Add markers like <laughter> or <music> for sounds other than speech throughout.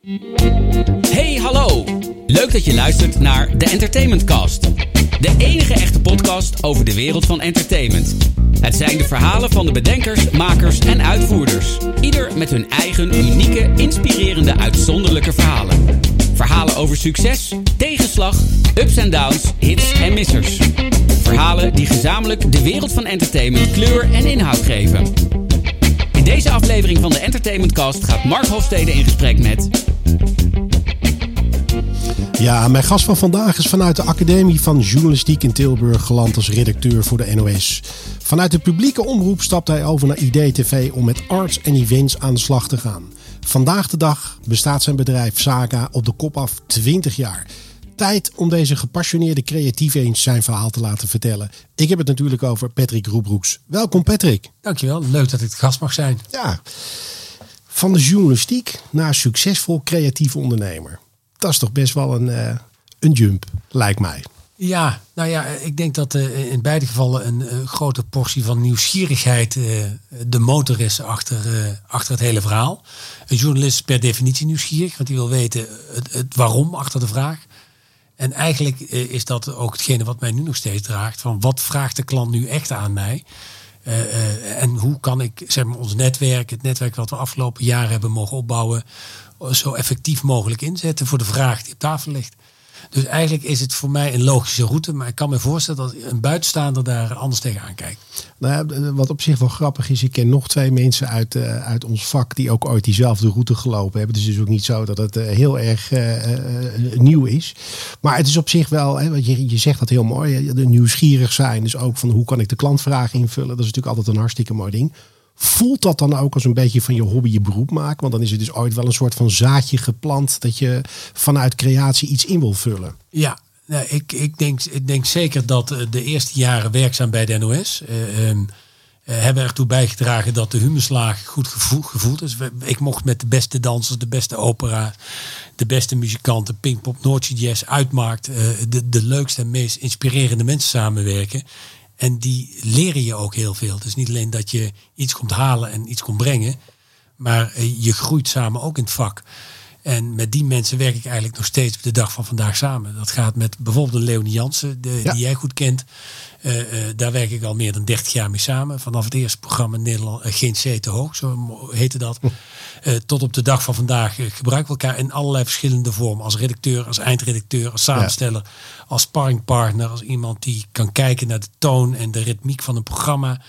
Hey, hallo! Leuk dat je luistert naar de Entertainment Cast. De enige echte podcast over de wereld van entertainment. Het zijn de verhalen van de bedenkers, makers en uitvoerders. Ieder met hun eigen unieke, inspirerende, uitzonderlijke verhalen. Verhalen over succes, tegenslag, ups en downs, hits en missers. Verhalen die gezamenlijk de wereld van entertainment kleur en inhoud geven. Deze aflevering van de Entertainment Cast gaat Mark Hofstede in gesprek met Ja, mijn gast van vandaag is vanuit de Academie van Journalistiek in Tilburg geland als redacteur voor de NOS. Vanuit de publieke omroep stapt hij over naar IDTV om met arts en events aan de slag te gaan. Vandaag de dag bestaat zijn bedrijf Saga op de kop af 20 jaar. Tijd om deze gepassioneerde creatieve eens zijn verhaal te laten vertellen. Ik heb het natuurlijk over Patrick Roebroeks. Welkom Patrick. Dankjewel, leuk dat ik gast mag zijn. Ja, van de journalistiek naar succesvol creatief ondernemer. Dat is toch best wel een, eh, een jump, lijkt mij. Ja, nou ja, ik denk dat uh, in beide gevallen een uh, grote portie van nieuwsgierigheid uh, de motor is achter, achter het hele verhaal. Een journalist is per definitie nieuwsgierig, want die wil weten het, het waarom achter de vraag. En eigenlijk is dat ook hetgene wat mij nu nog steeds draagt. Van wat vraagt de klant nu echt aan mij? en hoe kan ik zeg maar, ons netwerk, het netwerk wat we afgelopen jaren hebben mogen opbouwen, zo effectief mogelijk inzetten voor de vraag die op tafel ligt. Dus eigenlijk is het voor mij een logische route. Maar ik kan me voorstellen dat een buitenstaander daar anders tegenaan kijkt. Nou wat op zich wel grappig is, ik ken nog twee mensen uit, uh, uit ons vak die ook ooit diezelfde route gelopen hebben. Dus het is ook niet zo dat het uh, heel erg uh, nieuw is. Maar het is op zich wel, hè, je, je zegt dat heel mooi, de nieuwsgierig zijn. Dus ook van hoe kan ik de klantvraag invullen. Dat is natuurlijk altijd een hartstikke mooi ding. Voelt dat dan ook als een beetje van je hobby je beroep maken? Want dan is het dus ooit wel een soort van zaadje geplant dat je vanuit creatie iets in wil vullen. Ja, nou, ik, ik, denk, ik denk zeker dat de eerste jaren werkzaam bij de NOS uh, uh, hebben ertoe bijgedragen dat de humuslaag goed gevoel, gevoeld is. Ik mocht met de beste dansers, de beste opera, de beste muzikanten, Pinkpop, Noordje Jazz, Uitmarkt, uh, de, de leukste en meest inspirerende mensen samenwerken. En die leren je ook heel veel. Is niet alleen dat je iets komt halen en iets komt brengen. Maar eh, je groeit samen ook in het vak. En met die mensen werk ik eigenlijk nog steeds op de dag van vandaag samen. Dat gaat met bijvoorbeeld een Leonie Jansen, de, die jij goed kent. Uh, uh, daar werk ik al meer dan 30 jaar mee samen. Vanaf het eerste programma in Nederland, uh, Geen C te hoog, zo heette dat. tot op de dag van vandaag gebruiken we elkaar in allerlei verschillende vormen. Als redacteur, als eindredacteur, als samensteller, ja. als sparringpartner. Als iemand die kan kijken naar de toon en de ritmiek van een programma.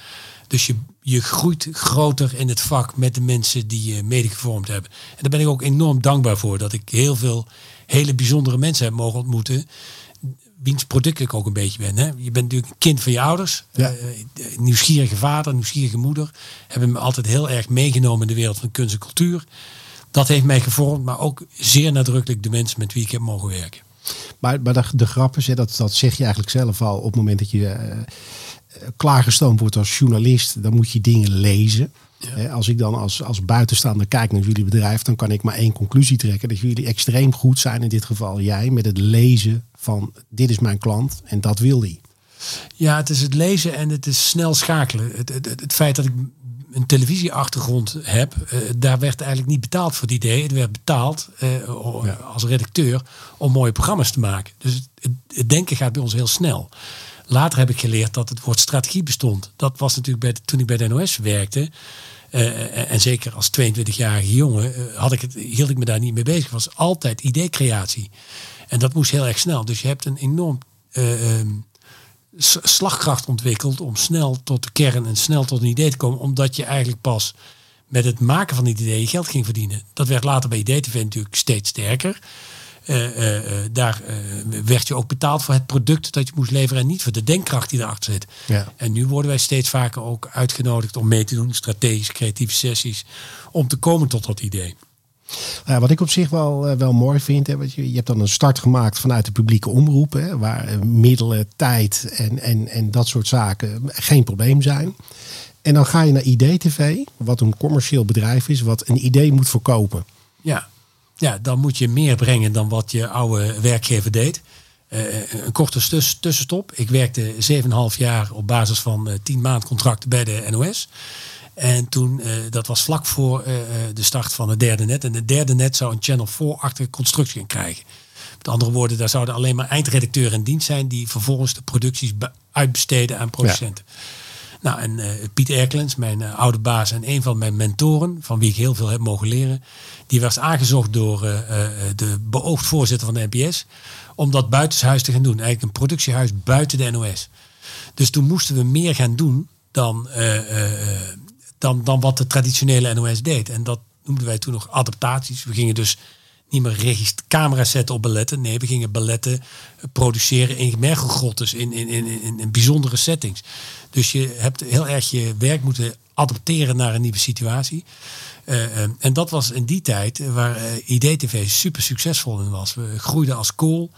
Dus je, je groeit groter in het vak met de mensen die je mede gevormd hebben. En daar ben ik ook enorm dankbaar voor. Dat ik heel veel hele bijzondere mensen heb mogen ontmoeten. Wiens product ik ook een beetje ben. Hè? Je bent natuurlijk een kind van je ouders. Ja. Uh, nieuwsgierige vader, nieuwsgierige moeder. Hebben me altijd heel erg meegenomen in de wereld van kunst en cultuur. Dat heeft mij gevormd. Maar ook zeer nadrukkelijk de mensen met wie ik heb mogen werken. Maar, maar de, de grap is, hè, dat, dat zeg je eigenlijk zelf al op het moment dat je... Uh, klaargestoomd wordt als journalist, dan moet je dingen lezen. Ja. Als ik dan als, als buitenstaander kijk naar jullie bedrijf, dan kan ik maar één conclusie trekken. Dat jullie extreem goed zijn, in dit geval jij, met het lezen van dit is mijn klant en dat wil die. Ja, het is het lezen en het is snel schakelen. Het, het, het, het feit dat ik een televisieachtergrond heb, uh, daar werd eigenlijk niet betaald voor het idee. Het werd betaald uh, ja. als redacteur om mooie programma's te maken. Dus het, denken gaat bij ons heel snel. Later heb ik geleerd dat het woord strategie bestond. Dat was natuurlijk bij de, toen ik bij de NOS werkte. Uh, en zeker als 22-jarige jongen uh, had ik het, hield ik me daar niet mee bezig. Het was altijd ideecreatie. En dat moest heel erg snel. Dus je hebt een enorm uh, slagkracht ontwikkeld om snel tot de kern en snel tot een idee te komen. Omdat je eigenlijk pas met het maken van dit idee geld ging verdienen. Dat werd later bij IDTV natuurlijk steeds sterker. Uh, uh, daar werd je ook betaald voor het product dat je moest leveren en niet voor de denkkracht die erachter zit. Ja. En nu worden wij steeds vaker ook uitgenodigd om mee te doen, strategische, creatieve sessies, om te komen tot dat idee. Nou, wat ik op zich wel, wel mooi vind, hè, je, je hebt dan een start gemaakt vanuit de publieke omroep, hè, waar middelen, tijd en, en, en dat soort zaken geen probleem zijn. En dan ga je naar IDTV, wat een commercieel bedrijf is, wat een idee moet verkopen. Ja, ja, dan moet je meer brengen dan wat je oude werkgever deed. Uh, een korte tuss tussenstop. Ik werkte 7,5 jaar op basis van uh, 10 maand contracten bij de NOS. En toen, uh, dat was vlak voor uh, de start van het derde net. En het derde net zou een Channel 4-achtige constructie gaan krijgen. Met andere woorden, daar zouden alleen maar eindredacteuren in dienst zijn die vervolgens de producties uitbesteden aan producenten. Ja. Nou, en uh, Piet Erklens, mijn uh, oude baas en een van mijn mentoren, van wie ik heel veel heb mogen leren, die was aangezocht door uh, de beoogd voorzitter van de NPS om dat buitenshuis te gaan doen. Eigenlijk een productiehuis buiten de NOS. Dus toen moesten we meer gaan doen dan, dan, dan wat de traditionele NOS deed. En dat noemden wij toen nog adaptaties. We gingen dus niet meer camera's zetten op balletten. Nee, we gingen balletten produceren in mergelgrottes, in, in, in, in, bijzondere settings. Dus je hebt heel erg je werk moeten adapteren naar een nieuwe situatie. Uh, en dat was in die tijd waar uh, IDTV super succesvol in was. We groeiden als kool.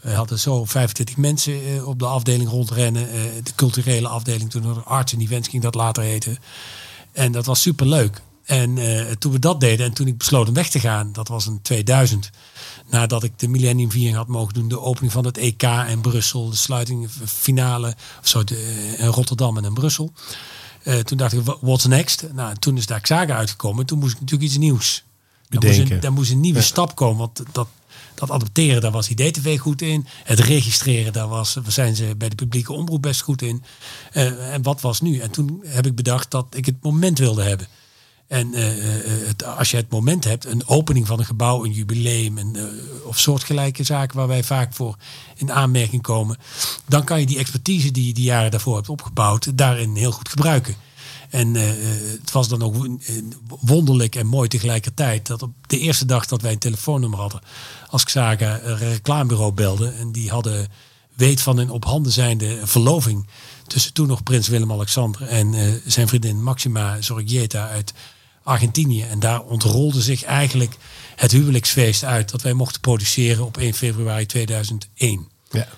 We hadden zo 25 mensen op de afdeling rondrennen. de culturele afdeling, toen nog Arts en Events ging dat later heten. En dat was super leuk. En toen we dat deden en toen ik besloot om weg te gaan, dat was in 2000 nadat ik de Millennium Viering had mogen doen, de opening van het EK in Brussel, de sluiting, finale, of zo, de, eh, in Rotterdam en in Brussel. Uh, toen dacht ik, what's next? Nou, toen is daar Xaga uitgekomen. Toen moest ik natuurlijk iets nieuws. Daar moest, een, daar moest een nieuwe stap komen. Want dat, dat adopteren, daar was IDTV goed in. Het registreren, daar was, zijn ze bij de publieke omroep best goed in. Uh, en wat was nu? En toen heb ik bedacht dat ik het moment wilde hebben. En uh, het, als je het moment hebt, een opening van een gebouw, een jubileum of soortgelijke zaken waar wij vaak voor in aanmerking komen, dan kan je die expertise die je die jaren daarvoor hebt opgebouwd, daarin heel goed gebruiken. En het was dan ook wonderlijk en mooi tegelijkertijd dat op de eerste dag dat wij een telefoonnummer hadden, als Xaga een reclamebureau belde en die hadden weet van een op handen zijnde verloving tussen toen nog prins Willem-Alexander en zijn vriendin Maxima Zorgieta uit Argentinië. En daar ontrolde zich eigenlijk het huwelijksfeest uit dat wij mochten produceren op 1 februari 2001. Ja.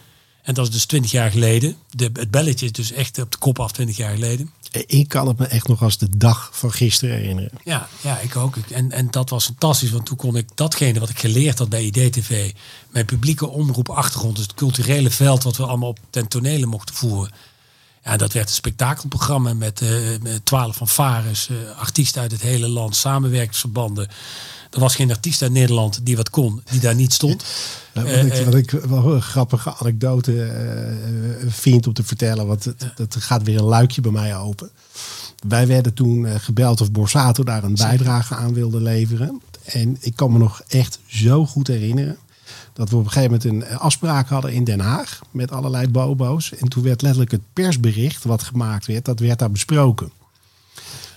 En dat is dus 20 jaar geleden. De, het belletje is dus echt op de kop af 20 jaar geleden. Ik kan het me echt nog als de dag van gisteren herinneren. Ja, ja ik ook. En, en dat was fantastisch, want toen kon ik datgene wat ik geleerd had bij IDTV, mijn publieke omroep achtergrond, dus het culturele veld wat we allemaal op ten tonele mochten voeren, ja, dat werd een spektakelprogramma met, uh, met 12 fanfares, uh, artiesten uit het hele land, samenwerkingsverbanden. Er was geen artiest uit Nederland die wat kon, die daar niet stond. Ja, wat, ik, wat ik wel een grappige anekdote uh, vind om te vertellen, want het, dat gaat weer een luikje bij mij open. Wij werden toen gebeld of Borsato daar een bijdrage aan wilde leveren. En ik kan me nog echt zo goed herinneren dat we op een gegeven moment een afspraak hadden in Den Haag met allerlei bobo's. En toen werd letterlijk het persbericht wat gemaakt werd, dat werd daar besproken.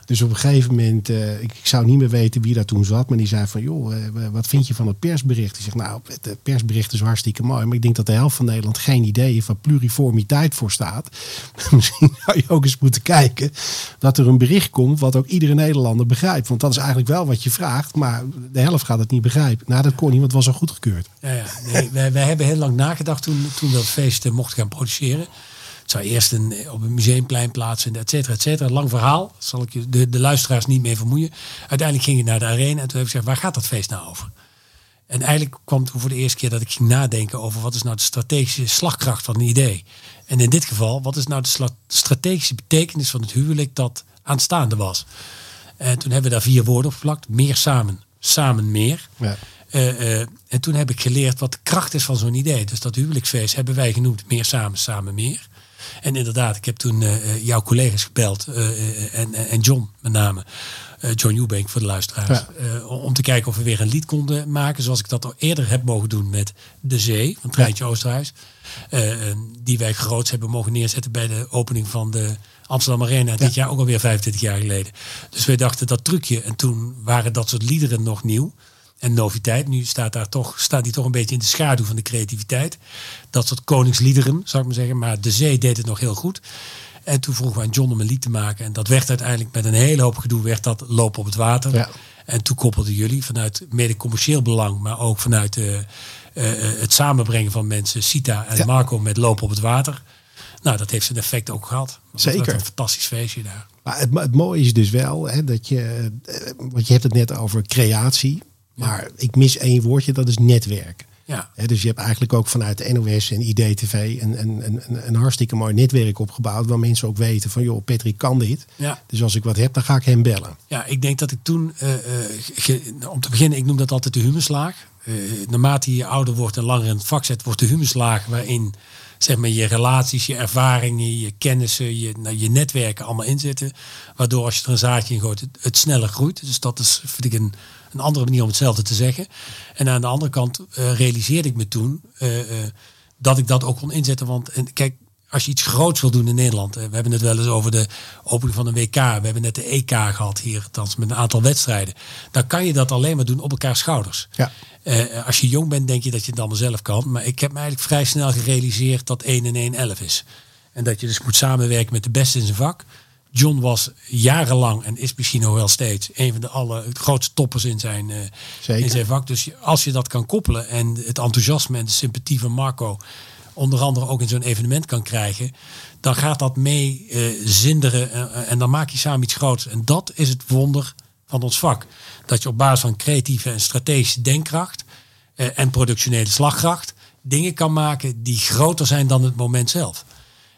Dus op een gegeven moment, uh, ik, ik, zou niet meer weten wie daar toen zat, maar die zei van, joh, uh, wat vind je van het persbericht? Die zegt, nou, het persbericht is hartstikke mooi, maar ik denk dat de helft van Nederland geen idee heeft waar pluriformiteit voor staat. <laughs> Misschien zou je ook eens moeten kijken dat er een bericht komt wat ook iedere Nederlander begrijpt. Want dat is eigenlijk wel wat je vraagt, maar de helft gaat het niet begrijpen. Nou, dat kon niet, want het was al goedgekeurd. Ja, ja. Nee, wij, wij, hebben heel lang nagedacht toen, toen we dat feest mochten gaan produceren. Zou eerst een, op een museumplein plaatsen, et cetera, et cetera. Lang verhaal, zal ik je de, de luisteraars niet mee vermoeien. Uiteindelijk ging ik naar de arena en toen heb ik gezegd, waar gaat dat feest nou over? En eigenlijk kwam toen voor de eerste keer dat ik ging nadenken over wat is nou de strategische slagkracht van een idee. En in dit geval, wat is nou de strategische betekenis van het huwelijk dat aanstaande was? En toen hebben we daar vier woorden op geplakt. Meer samen, samen meer. Ja. Uh, uh, en toen heb ik geleerd wat de kracht is van zo'n idee. Dus dat huwelijksfeest hebben wij genoemd meer samen, samen meer. En inderdaad, ik heb toen uh, jouw collega's gebeld. Uh, en, en John met name. John Eubank voor de luisteraars. om te kijken of we weer een lied konden maken. Zoals ik dat al eerder heb mogen doen met De Zee van Treintje ja. Oosterhuis. die wij groots hebben mogen neerzetten bij de opening van de Amsterdam Arena. Ja. Dit jaar ook alweer 25 jaar geleden. Dus wij dachten dat trucje. En toen waren dat soort liederen nog nieuw en noviteit. Nu staat daar toch, staat die toch een beetje in de schaduw van de creativiteit. Dat soort koningsliederen, zou ik maar zeggen. Maar de zee deed het nog heel goed. En toen vroegen we aan John om een lied te maken. En dat werd uiteindelijk met een hele hoop gedoe, werd dat lopen op het water. Ja. En toen koppelden jullie vanuit mede commercieel belang, maar ook vanuit uh, uh, het samenbrengen van mensen, Sita en ja. Marco met lopen op het water. Nou, dat heeft zijn effect ook gehad. Zeker. Een fantastisch feestje daar. Maar het, het mooie is dus wel hè, dat je, want je hebt het net over creatie. Maar ik mis één woordje, dat is netwerken. Ja. dus je hebt eigenlijk ook vanuit de NOS en IDTV een, een, een, een hartstikke mooi netwerk opgebouwd. Waar mensen ook weten van joh, Patrick kan dit. Ja. Dus als ik wat heb, dan ga ik hem bellen. Ja, ik denk dat ik toen, eh, eh, ge- om te beginnen, ik noem dat altijd de humuslaag. Eh, naarmate je ouder wordt en langer in het vak zit, wordt de humuslaag waarin zeg maar, je relaties, je ervaringen, je kennissen, je, nou, je netwerken allemaal inzitten. Waardoor als je er een zaadje in gooit, het, het sneller groeit. Dus dat is, vind ik, een, een andere manier om hetzelfde te zeggen. En aan de andere kant eh, realiseerde ik me toen eh, eh, dat ik dat ook kon inzetten. Want en kijk, als je iets groots wil doen in Nederland. We hebben het wel eens over de opening van een WK. We hebben net de EK gehad hier, althans met een aantal wedstrijden. Dan kan je dat alleen maar doen op elkaar schouders. Ja. Als je jong bent, denk je dat je het allemaal zelf kan. Maar ik heb me eigenlijk vrij snel gerealiseerd dat 1 en 1 11 is. En dat je dus moet samenwerken met de beste in zijn vak. John was jarenlang en is misschien nog wel steeds een van de alle grootste toppers in zijn, eh, in zijn vak. Dus als je dat kan koppelen en het enthousiasme en de sympathie van Marco onder andere ook in zo'n evenement kan krijgen, dan gaat dat mee eh, zinderen eh, en dan maak je samen iets groots. En dat is het wonder van ons vak. Dat je op basis van creatieve en strategische denkkracht en productionele slagkracht dingen kan maken die groter zijn dan het moment zelf.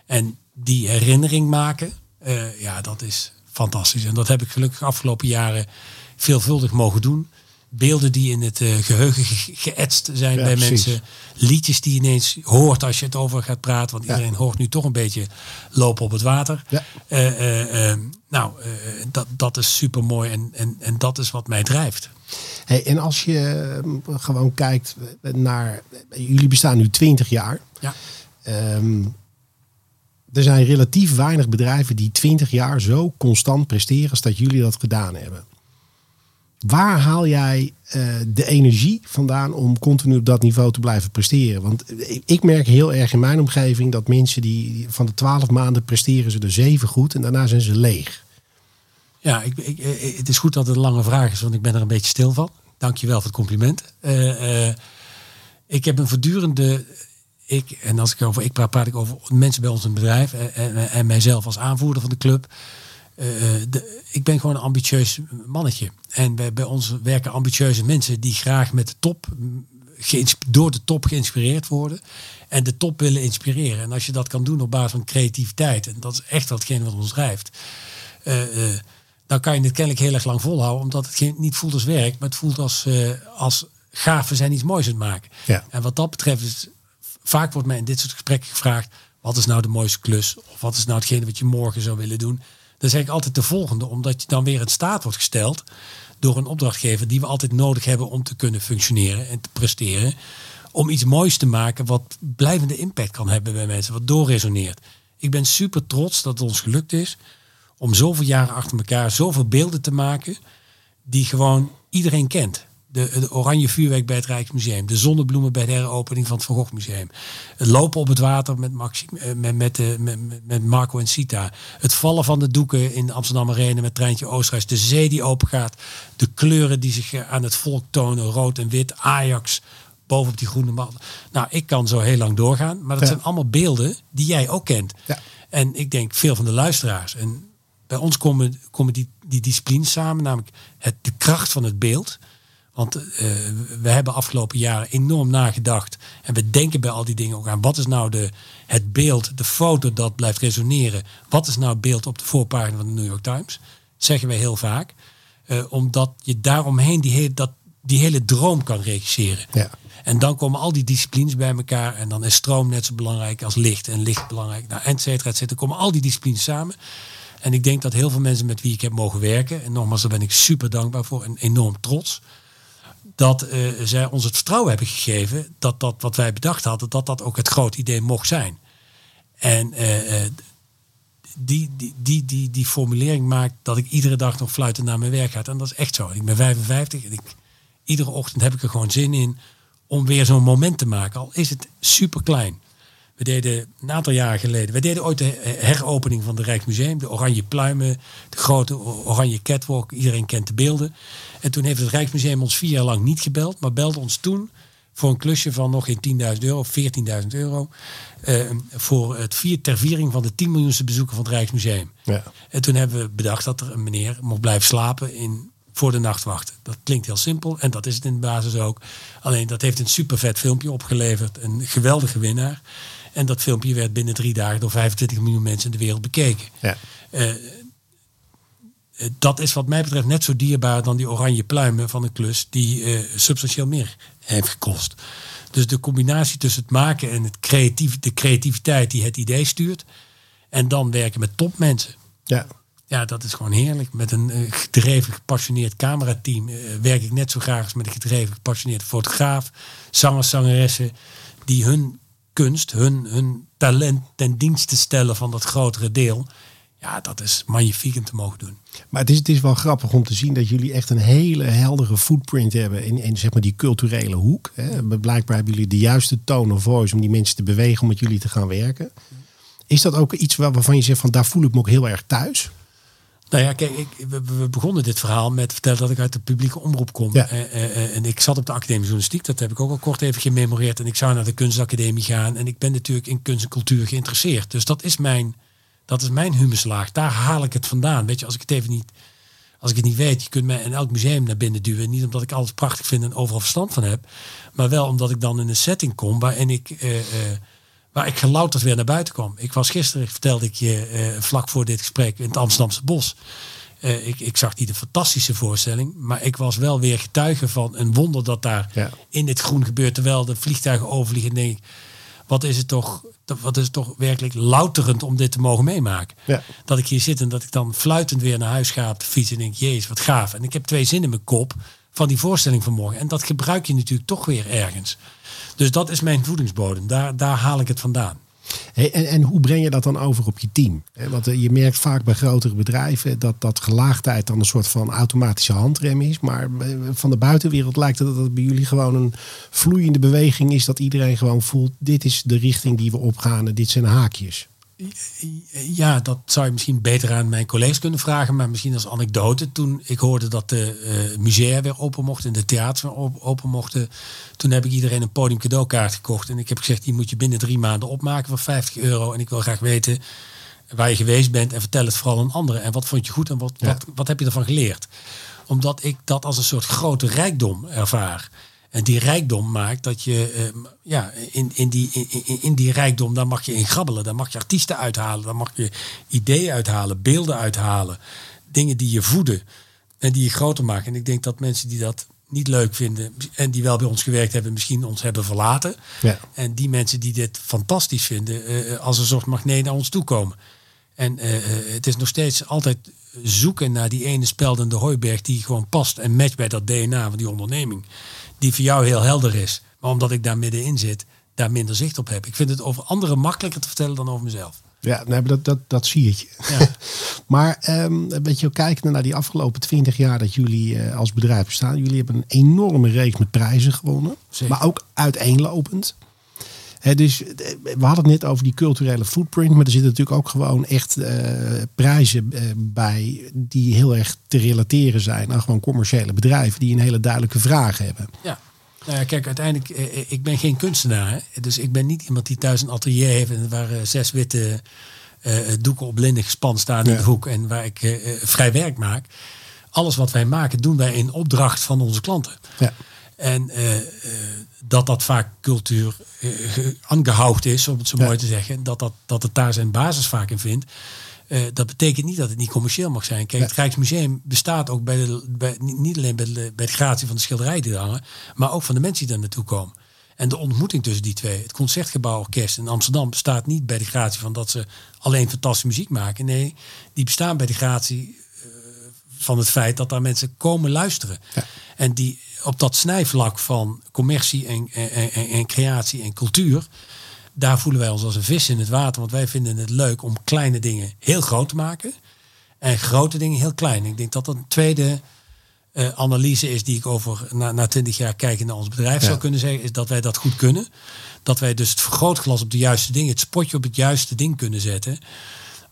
En die herinnering maken, eh, ja, dat is fantastisch. En dat heb ik gelukkig afgelopen jaren veelvuldig mogen doen. Beelden die in het eh, geheugen ge- geëtst zijn Ja, bij precies. mensen. Liedjes die je ineens hoort als je het over gaat praten. Want Ja. iedereen hoort nu toch een beetje lopen op het water. Ja. Eh, nou, dat, dat is super mooi en, en, en dat is wat mij drijft. Hey, en als je eh, gewoon kijkt naar. Jullie bestaan nu 20 jaar. Ja. Ehm, er zijn relatief weinig bedrijven die 20 jaar zo constant presteren als dat jullie dat gedaan hebben. Waar haal jij eh, de energie vandaan om continu op dat niveau te blijven presteren? Want ik- ik merk heel erg in mijn omgeving dat mensen die van de 12 maanden presteren ze er zeven goed en daarna zijn ze leeg. Ja, ik, eh, het is goed dat het een lange vraag is, want ik ben er een beetje stil van. Dankjewel voor het compliment. Eh, eh, ik heb een voortdurende... Ik, en als ik over ik praat, praat ik over mensen bij ons in het bedrijf en, en, en mijzelf als aanvoerder van de club. Eh, de, ik ben gewoon een ambitieus mannetje. En bij, bij ons werken ambitieuze mensen die graag met de top, door de top geïnspireerd worden. En de top willen inspireren. En als je dat kan doen op basis van creativiteit. En dat is echt datgene wat ons drijft. eh, eh, dan kan je het kennelijk heel erg lang volhouden. Omdat het geen, niet voelt als werk, maar het voelt als, eh, als gaaf. We zijn iets moois aan het maken. Ja. En wat dat betreft is vaak wordt mij in dit soort gesprekken gevraagd: wat is nou de mooiste klus? Of wat is nou hetgene wat je morgen zou willen doen? Dan zeg ik altijd de volgende, omdat je dan weer in staat wordt gesteld door een opdrachtgever die we altijd nodig hebben om te kunnen functioneren en te presteren. Om iets moois te maken wat blijvende impact kan hebben bij mensen, wat doorresoneert. Ik ben super trots dat het ons gelukt is om zoveel jaren achter elkaar zoveel beelden te maken die gewoon iedereen kent. De, de oranje vuurwerk bij het Rijksmuseum. De zonnebloemen bij de heropening van het Van Gogh Museum. Het lopen op het water met, Maxi, eh, met, met, eh, met, met- met Marco en Sita. Het vallen van de doeken in Amsterdam Arena met Treintje Oosterhuis. De zee die open gaat. De kleuren die zich eh, aan het volk tonen. Rood en wit. Ajax bovenop die groene mat. Nou, ik kan zo heel lang doorgaan. Maar dat Ja. zijn allemaal beelden die jij ook kent. Ja. En ik denk veel van de luisteraars. En bij ons komen, komen die, die disciplines samen, namelijk het, de kracht van het beeld. Want eh, we hebben afgelopen jaren enorm nagedacht. En we denken bij al die dingen ook aan. Wat is nou de, het beeld, de foto dat blijft resoneren? Wat is nou het beeld op de voorpagina van de New York Times? Dat zeggen wij heel vaak. Eh, omdat je daaromheen die, hele dat, die hele droom kan regisseren. Ja. En dan komen al die disciplines bij elkaar. En dan is stroom net zo belangrijk als licht. En licht belangrijk. Nou, et cetera, et cetera. Komen al die disciplines samen. En ik denk dat heel veel mensen met wie ik heb mogen werken. En nogmaals, daar ben ik super dankbaar voor. En enorm trots. Dat eh, zij ons het vertrouwen hebben gegeven. Dat dat wat wij bedacht hadden. Dat dat ook het groot idee mocht zijn. En eh, eh, die, die, die, die, die formulering maakt dat ik iedere dag nog fluitend naar mijn werk ga. En dat is echt zo. Ik ben 55 en ik, iedere ochtend heb ik er gewoon zin in om weer zo'n moment te maken. Al is het super klein. We deden een aantal jaren geleden. We deden ooit de heropening van het Rijksmuseum. De oranje pluimen, de grote oranje catwalk. Iedereen kent de beelden. En toen heeft het Rijksmuseum ons vier jaar lang niet gebeld. Maar belde ons toen voor een klusje van nog geen 10.000 euro, 14.000 euro. eh, voor het vier, ter viering van de 10 miljoenste bezoeker van het Rijksmuseum. Ja. En toen hebben we bedacht dat er een meneer mocht blijven slapen in voor de nachtwachten. Dat klinkt heel simpel en dat is het in de basis ook. Alleen dat heeft een super vet filmpje opgeleverd. Een geweldige winnaar. En dat filmpje werd binnen drie dagen door 25 miljoen mensen in de wereld bekeken. Ja. Uh, dat is wat mij betreft net zo dierbaar dan die oranje pluimen van een klus die uh, substantieel meer heeft gekost. Dus de combinatie tussen het maken en het creatief, de creativiteit die het idee stuurt. En dan werken met topmensen. Ja. Ja, dat is gewoon heerlijk. Met een uh, gedreven, gepassioneerd camerateam uh, werk ik net zo graag als met een gedreven, gepassioneerd fotograaf. Zangers, zangeressen die hun kunst, hun, hun talent ten dienste stellen van dat grotere deel. Ja, dat is magnifiek om te mogen doen. Maar het is, het is wel grappig om te zien dat jullie echt een hele heldere footprint hebben in, in zeg maar die culturele hoek. Hè. Blijkbaar hebben jullie de juiste tone of voice om die mensen te bewegen om met jullie te gaan werken. Is dat ook iets waarvan je zegt van daar voel ik me ook heel erg thuis? Nou ja, kijk, ik, we, begonnen dit verhaal met vertellen dat ik uit de publieke omroep kom. Ja. Uh, en ik zat op de Academie Journalistiek, dat heb ik ook al kort even gememoreerd. En ik zou naar de kunstacademie gaan. En ik ben natuurlijk in kunst en cultuur geïnteresseerd. Dus dat is mijn, dat is mijn humuslaag. Daar haal ik het vandaan. Weet je, als ik het even niet, als ik het niet weet, je kunt mij in elk museum naar binnen duwen. Niet omdat ik alles prachtig vind en overal verstand van heb. Maar wel omdat ik dan in een setting kom waarin ik... Uh, waar ik gelouterd weer naar buiten kwam. Ik was gisteren, vertelde ik je uh, vlak voor dit gesprek, in het Amsterdamse bos. Uh, ik, ik zag niet een fantastische voorstelling, maar ik was wel weer getuige van een wonder dat daar ja. in het groen gebeurt, terwijl de vliegtuigen overvliegen. En denk ik, wat is het toch, wat is het toch werkelijk louterend om dit te mogen meemaken. Ja. Dat ik hier zit en dat ik dan fluitend weer naar huis ga op de fiets en denk, jezus, wat gaaf. En ik heb twee zinnen in mijn kop van die voorstelling van morgen. En dat gebruik je natuurlijk toch weer ergens. Dus dat is mijn voedingsbodem. Daar, daar haal ik het vandaan. En, en hoe breng je dat dan over op je team? Want je merkt vaak bij grotere bedrijven dat, dat gelaagdheid dan een soort van automatische handrem is. Maar van de buitenwereld lijkt het dat het bij jullie gewoon een vloeiende beweging is. Dat iedereen gewoon voelt, dit is de richting die we opgaan en dit zijn haakjes. Ja, dat zou je misschien beter aan mijn collega's kunnen vragen. Maar misschien als anekdote. Toen ik hoorde dat de uh, musea weer open mochten en de theaters weer open mochten. Toen heb ik iedereen een podium cadeaukaart gekocht. En ik heb gezegd, die moet je binnen drie maanden opmaken voor 50 euro. En ik wil graag weten waar je geweest bent. En vertel het vooral aan anderen. En wat vond je goed en wat, Ja. wat, wat heb je ervan geleerd? Omdat ik dat als een soort grote rijkdom ervaar. En die rijkdom maakt dat je eh, ja, in, in, die, in, in, die rijkdom, daar mag je in grabbelen. Daar mag je artiesten uithalen. Daar mag je ideeën uithalen, beelden uithalen. Dingen die je voeden en die je groter maken. En ik denk dat mensen die dat niet leuk vinden en die wel bij ons gewerkt hebben, misschien ons hebben verlaten. Ja. En die mensen die dit fantastisch vinden, eh, als een soort magneet naar ons toe komen. En eh, eh, het is nog steeds altijd zoeken naar die ene speldende hooiberg die gewoon past en matcht bij dat DNA van die onderneming. Die voor jou heel helder is. Maar omdat ik daar middenin zit, daar minder zicht op heb. Ik vind het over anderen makkelijker te vertellen dan over mezelf. Ja, nee, dat, dat, dat zie <laughs> je. Ja. Maar um, een beetje kijken naar die afgelopen twintig jaar dat jullie uh, als bedrijf bestaan. Jullie hebben een enorme reeks met prijzen gewonnen. Zeker. Maar ook uiteenlopend. He, dus we hadden het net over die culturele footprint. Maar er zitten natuurlijk ook gewoon echt uh, prijzen uh, bij die heel erg te relateren zijn aan gewoon commerciële bedrijven die een hele duidelijke vraag hebben. Ja. Nou ja, kijk, uiteindelijk, eh, ik ben geen kunstenaar. Hè? Dus ik ben niet iemand die thuis een atelier heeft en waar zes witte uh, doeken op linnen gespannen staan Ja. in de hoek en waar ik vrij werk maak. Alles wat wij maken, doen wij in opdracht van onze klanten. Ja. En uh, uh, dat dat vaak cultuur uh, aangehouwd is, om het zo Ja. mooi te zeggen. Dat, dat, dat het daar zijn basis vaak in vindt. Uh, dat betekent niet dat het niet commercieel mag zijn. Kijk, Ja. het Rijksmuseum bestaat ook bij de, bij, niet alleen bij de, bij de gratie van de schilderijen die er hangen, maar ook van de mensen die daar naartoe komen. En de ontmoeting tussen die twee. Het Concertgebouworkest in Amsterdam bestaat niet bij de gratie van dat ze alleen fantastische muziek maken. Nee, die bestaan bij de gratie uh, van het feit dat daar mensen komen luisteren. Ja. En die op dat snijvlak van commercie en, en, en, en creatie en cultuur, daar voelen wij ons als een vis in het water. Want wij vinden het leuk om kleine dingen heel groot te maken. En grote dingen heel klein. Ik denk dat dat een tweede uh, analyse is die ik over na, na 20 jaar kijken naar ons bedrijf Ja. zou kunnen zeggen. Is dat wij dat goed kunnen. Dat wij dus het vergrootglas op de juiste dingen, het spotje op het juiste ding kunnen zetten.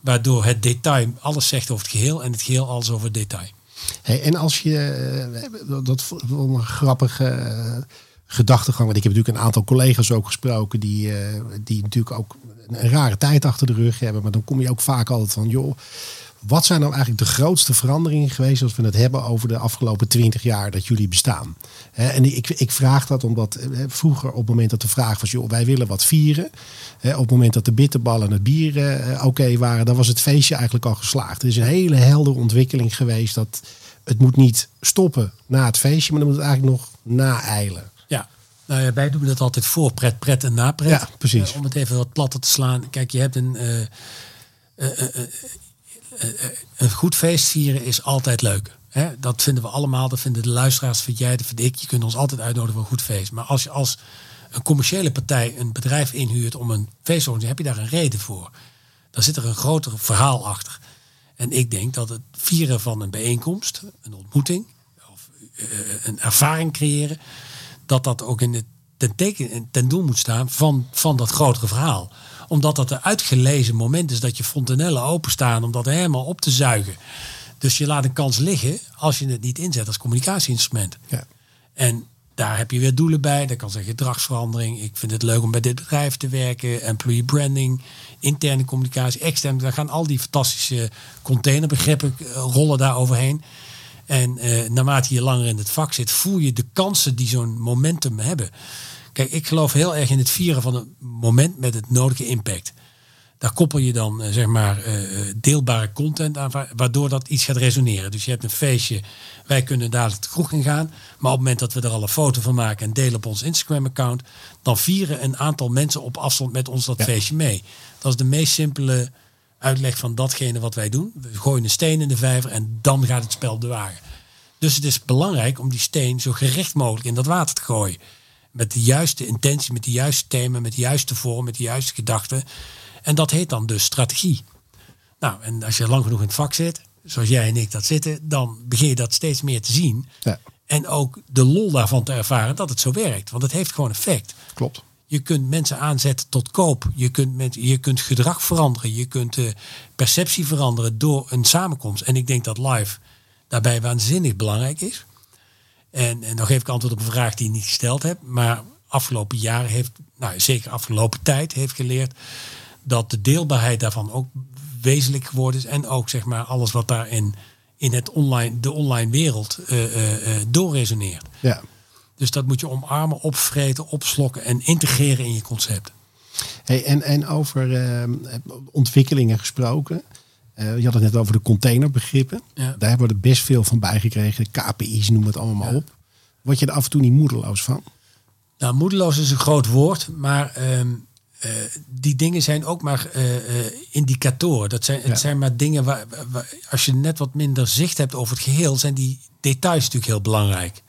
Waardoor het detail alles zegt over het geheel en het geheel alles over het detail. En als je, eh, dat vond een grappige eh, gedachtegang, want ik heb natuurlijk een aantal collega's ook gesproken die, eh, die natuurlijk ook een rare tijd achter de rug hebben, maar dan kom je ook vaak altijd van, joh, wat zijn nou eigenlijk de grootste veranderingen geweest als we het hebben over de afgelopen twintig jaar dat jullie bestaan? en ik, ik vraag dat omdat vroeger op het moment dat de vraag was, joh, wij willen wat vieren. op het moment dat de bitterballen en het bier oké waren, dan was het feestje eigenlijk al geslaagd. Er is een hele heldere ontwikkeling geweest dat het moet niet stoppen na het feestje, maar dan moet het eigenlijk nog naeilen. Ja, nou ja, wij doen dat altijd voor pret, pret en na pret. Ja, precies. om het even wat platter te slaan. Kijk, je hebt een een goed feest vieren is altijd leuk. Dat vinden we allemaal, dat vinden de luisteraars, vind jij, dat vind ik. Je kunt ons altijd uitnodigen voor een goed feest. Maar als je als een commerciële partij een bedrijf inhuurt om een feest te organiseren, heb je daar een reden voor. Dan zit er een groter verhaal achter. En ik denk dat het vieren van een bijeenkomst, een ontmoeting, of uh, een ervaring creëren, dat dat ook in het ten, teken, ten doel moet staan van, van dat grotere verhaal omdat dat een uitgelezen moment is dat je fontanellen openstaan om dat helemaal op te zuigen. Dus je laat een kans liggen als je het niet inzet als communicatieinstrument. Ja. En daar heb je weer doelen bij. Dat kan zijn gedragsverandering. Ik vind het leuk om bij dit bedrijf te werken. Employee branding, interne communicatie, externe. Daar gaan al die fantastische containerbegrippen eh, rollen daar overheen. En eh, naarmate je langer in het vak zit, voel je de kansen die zo'n momentum hebben. Kijk, ik geloof heel erg in het vieren van een moment met het nodige impact. Daar koppel je dan eh, zeg maar eh, deelbare content aan, waardoor dat iets gaat resoneren. Dus je hebt een feestje, wij kunnen dadelijk de kroeg in gaan. Maar op het moment dat we er al een foto van maken en delen op ons Instagram-account, dan vieren een aantal mensen op afstand met ons dat feestje mee. Dat is de meest simpele uitleg van datgene wat wij doen. We gooien een steen in de vijver en dan gaat het spel de wagen. Dus het is belangrijk om die steen zo gericht mogelijk in dat water te gooien met de juiste intentie, met de juiste thema, met de juiste vorm, met de juiste gedachten. En dat heet dan dus strategie. Nou, en als je lang genoeg in het vak zit, zoals jij en ik dat zitten, dan begin je dat steeds meer te zien. Ja. En ook de lol daarvan te ervaren dat het zo werkt. Want het heeft gewoon effect. Klopt. Je kunt mensen aanzetten tot koop. Je kunt, met, je kunt gedrag veranderen. Je kunt de perceptie veranderen door een samenkomst. En ik denk dat live daarbij waanzinnig belangrijk is. En, en dan geef ik antwoord op een vraag die je niet gesteld hebt. Maar afgelopen jaren heeft, nou zeker afgelopen tijd, heeft geleerd dat de deelbaarheid daarvan ook wezenlijk geworden is. En ook zeg maar alles wat daarin in het online, de online wereld uh, uh, doorresoneert. Ja. Dus dat moet je omarmen, opvreten, opslokken en integreren in je concept. Hey, en, en over ontwikkelingen gesproken. Uh, je had het net over de containerbegrippen. Ja. Daar hebben we er best veel van bijgekregen. KPI's, noem het allemaal op. Word je er af en toe niet moedeloos van? Nou, moedeloos is een groot woord, maar ehm, eh, die dingen zijn ook maar uh, indicatoren. Dat zijn, Het zijn maar dingen waar, als je net wat minder zicht hebt over het geheel, zijn die details natuurlijk heel belangrijk.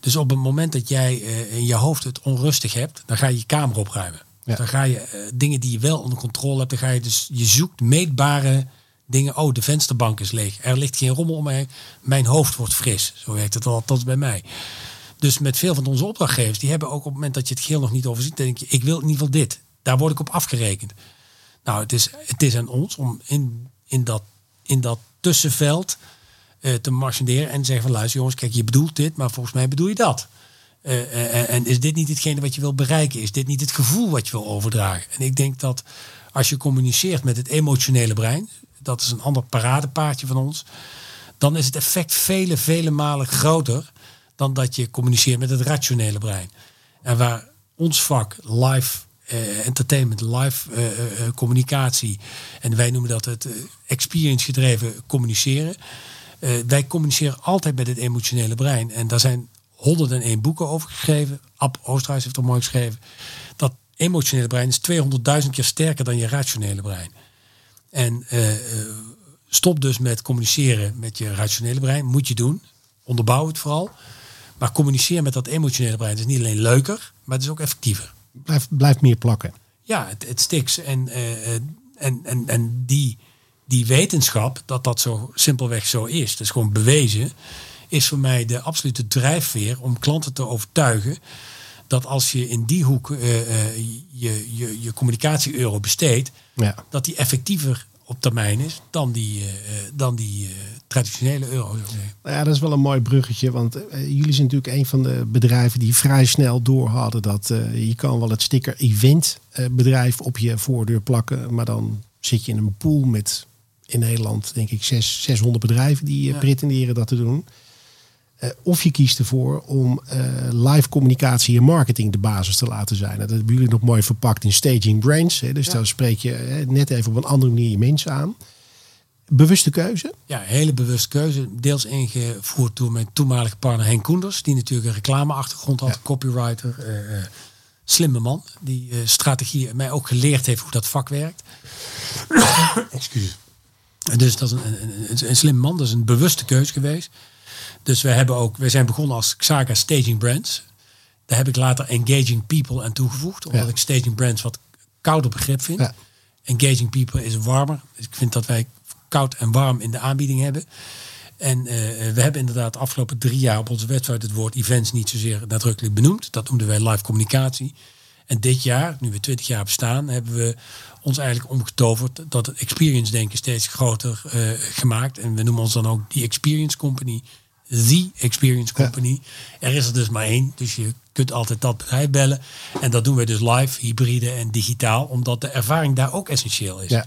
Dus op het moment dat jij in je hoofd het onrustig hebt, dan ga je je kamer opruimen. Dan ga je dingen die je wel onder controle hebt, dan ga je dus, je zoekt meetbare dingen. Oh, de vensterbank is leeg. Er ligt geen rommel om mij. Mijn hoofd wordt fris. Zo werkt het althans bij mij. Dus met veel van onze opdrachtgevers, die hebben ook op het moment dat je het geheel nog niet overziet, denk je, ik wil in ieder geval dit. Daar word ik op afgerekend. Nou, het is, het is aan ons om in, in, dat, in dat tussenveld uh, te marchanderen en zeggen van luister jongens, kijk, je bedoelt dit, maar volgens mij bedoel je dat. Uh, en is dit niet hetgene wat je wil bereiken? Is dit niet het gevoel wat je wil overdragen? En ik denk dat als je communiceert met het emotionele brein, dat is een ander paradepaardje van ons. Dan is het effect vele, vele malen groter dan dat je communiceert met het rationele brein. En waar ons vak live uh, entertainment, live uh, uh, communicatie, en wij noemen dat het experience gedreven communiceren. wij communiceren altijd met het emotionele brein. En daar zijn 101 boeken over geschreven. Ab Oosterhuis heeft er mooi geschreven. Dat emotionele brein is 200.000 keer sterker dan je rationele brein. En uh, stop dus met communiceren met je rationele brein. Moet je doen. Onderbouw het vooral. Maar communiceren met dat emotionele brein is niet alleen leuker, maar het is ook effectiever. Blijf, blijft meer plakken. Ja, het, het stiks. En, uh, en, en, en die, die wetenschap, dat dat zo simpelweg zo is, dat is gewoon bewezen, is voor mij de absolute drijfveer om klanten te overtuigen dat als je in die hoek uh, uh, je, je, je communicatie-euro besteedt, ja. dat die effectiever op termijn is dan die, uh, dan die traditionele euro. Nou ja, dat is wel een mooi bruggetje, want jullie zijn natuurlijk een van de bedrijven die vrij snel door hadden dat je kan wel het sticker event bedrijf op je voordeur plakken, maar dan zit je in een pool met in Nederland, denk ik, zes, 600 bedrijven die pretenderen dat te doen. Of je kiest ervoor om live communicatie en marketing de basis te laten zijn. Dat hebben jullie nog mooi verpakt in staging brains. Hè? Dus dan spreek je net even op een andere manier je mensen aan. Bewuste keuze? Ja, hele bewuste keuze. Deels ingevoerd door mijn toenmalige partner Henk Koenders. Die natuurlijk een reclameachtergrond had, copywriter. Uh, slimme man. Die strategie mij ook geleerd heeft hoe dat vak werkt. Excuus. Dus dat is een, een, een, slim man. Dat is een bewuste keuze geweest. Dus we hebben ook, we zijn begonnen als Xaga Staging Brands. Daar heb ik later Engaging People aan toegevoegd. Omdat ik Staging Brands wat kouder begrip vind. Ja. Engaging People is warmer. Dus ik vind dat wij koud en warm in de aanbieding hebben. En uh, we hebben inderdaad de afgelopen drie jaar op onze website het woord events niet zozeer nadrukkelijk benoemd. Dat noemden wij live communicatie. En dit jaar, nu we 20 jaar bestaan, hebben we ons eigenlijk omgetoverd dat het experience denken steeds groter uh, gemaakt. En we noemen ons dan ook die experience company. The Experience Company. Er is er dus maar één, dus je kunt altijd dat bedrijf bellen. En dat doen we dus live, hybride en digitaal, omdat de ervaring daar ook essentieel is. Ja.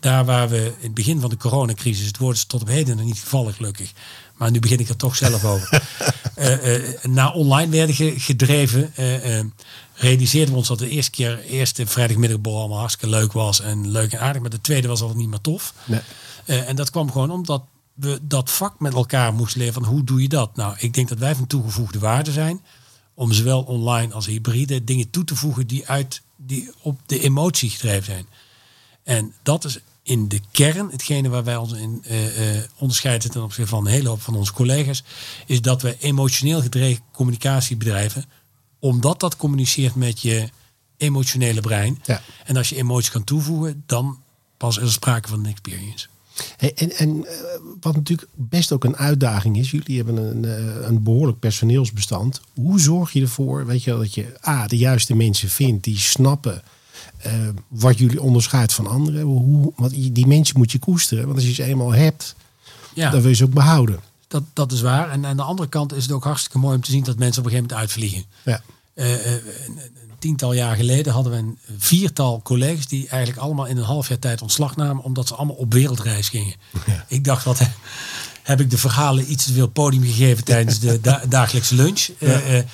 Daar waar we in het begin van de coronacrisis, het woord is tot op heden nog niet gevallen gelukkig, maar nu begin ik er toch zelf over, <laughs> uh, uh, naar online werden gedreven, uh, realiseerden we ons dat de eerste keer, eerste vrijdagmiddagborrel allemaal hartstikke leuk was en leuk en aardig, maar de tweede was al niet meer tof. Nee. en dat kwam gewoon omdat we dat vak met elkaar moesten leren van hoe doe je dat? Nou, ik denk dat wij van toegevoegde waarde zijn om zowel online als hybride dingen toe te voegen die uit die op de emotie gedreven zijn. En dat is in de kern, hetgene waar wij ons in uh, uh, onderscheiden ten opzichte van een hele hoop van onze collega's, is dat we emotioneel gedreven communicatie bedrijven, omdat dat communiceert met je emotionele brein. Ja. En als je emotie kan toevoegen, dan pas is er sprake van een experience. Hey, en, en eh, wat natuurlijk best ook een uitdaging is, jullie hebben een, een behoorlijk personeelsbestand. Hoe zorg je ervoor, weet je, dat je A, de juiste mensen vindt die snappen uh, wat jullie onderscheidt van anderen. Hoe, want die mensen moet je koesteren. Want als je ze eenmaal hebt, ja. dan wil je ze ook behouden. Dat, dat is waar. En aan de andere kant is het ook hartstikke mooi om te zien dat mensen op een gegeven moment uitvliegen. Ja. Uh, tiental jaar geleden hadden we een viertal collega's die eigenlijk allemaal in een half jaar tijd ontslag namen omdat ze allemaal op wereldreis gingen. Ja. Ik dacht, wat heb ik de verhalen iets te veel podium gegeven tijdens de dagelijkse lunch. Ja.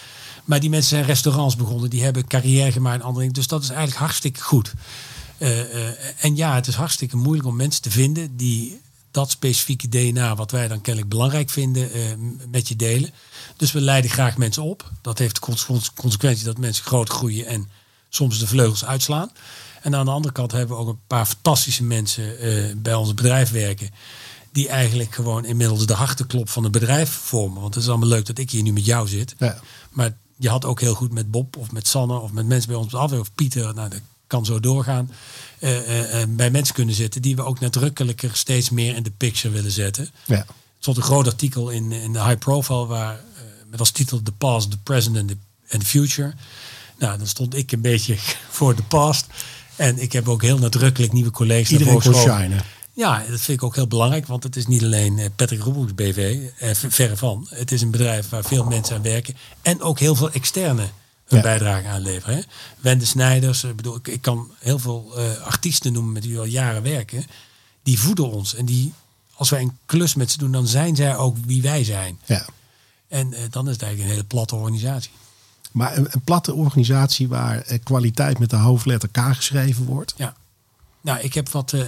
Maar die mensen zijn restaurants begonnen, die hebben carrière gemaakt en andere dingen. Dus dat is eigenlijk hartstikke goed. Uh, uh, en ja, het is hartstikke moeilijk om mensen te vinden die dat specifieke DNA, wat wij dan kennelijk belangrijk vinden, uh, met je delen. Dus we leiden graag mensen op. Dat heeft de consequentie dat mensen groot groeien en soms de vleugels uitslaan. En aan de andere kant hebben we ook een paar fantastische mensen bij ons bedrijf werken. Die eigenlijk gewoon inmiddels de hartenklop van het bedrijf vormen. Want het is allemaal leuk dat ik hier nu met jou zit. Ja. Maar je had ook heel goed met Bob of met Sanne of met mensen bij ons af of Pieter, nou kan zo doorgaan, uh, bij mensen kunnen zitten die we ook nadrukkelijker steeds meer in de picture willen zetten. Ja. Er stond een groot artikel in, in de High Profile waar met als titel The Past, The Present and the, and the Future. Nou, dan stond ik een beetje <laughs> voor de past. En ik heb ook heel nadrukkelijk nieuwe collega's Iedereen kon shinen. Ja, dat vind ik ook heel belangrijk, want het is niet alleen eh, Patrick Roebroeks BV, eh, verre van. Het is een bedrijf waar veel mensen aan werken en ook heel veel externe een bijdrage aan leveren. Hè. Wende Snijders, ik bedoel, ik, ik kan heel veel uh, artiesten noemen met wie we al jaren werken. Die voeden ons en die, als wij een klus met ze doen, dan zijn zij ook wie wij zijn. Ja. En uh, dan is het eigenlijk een hele platte organisatie. Maar een, een platte organisatie waar kwaliteit met de hoofdletter K geschreven wordt. Ja. Nou, ik heb wat uh,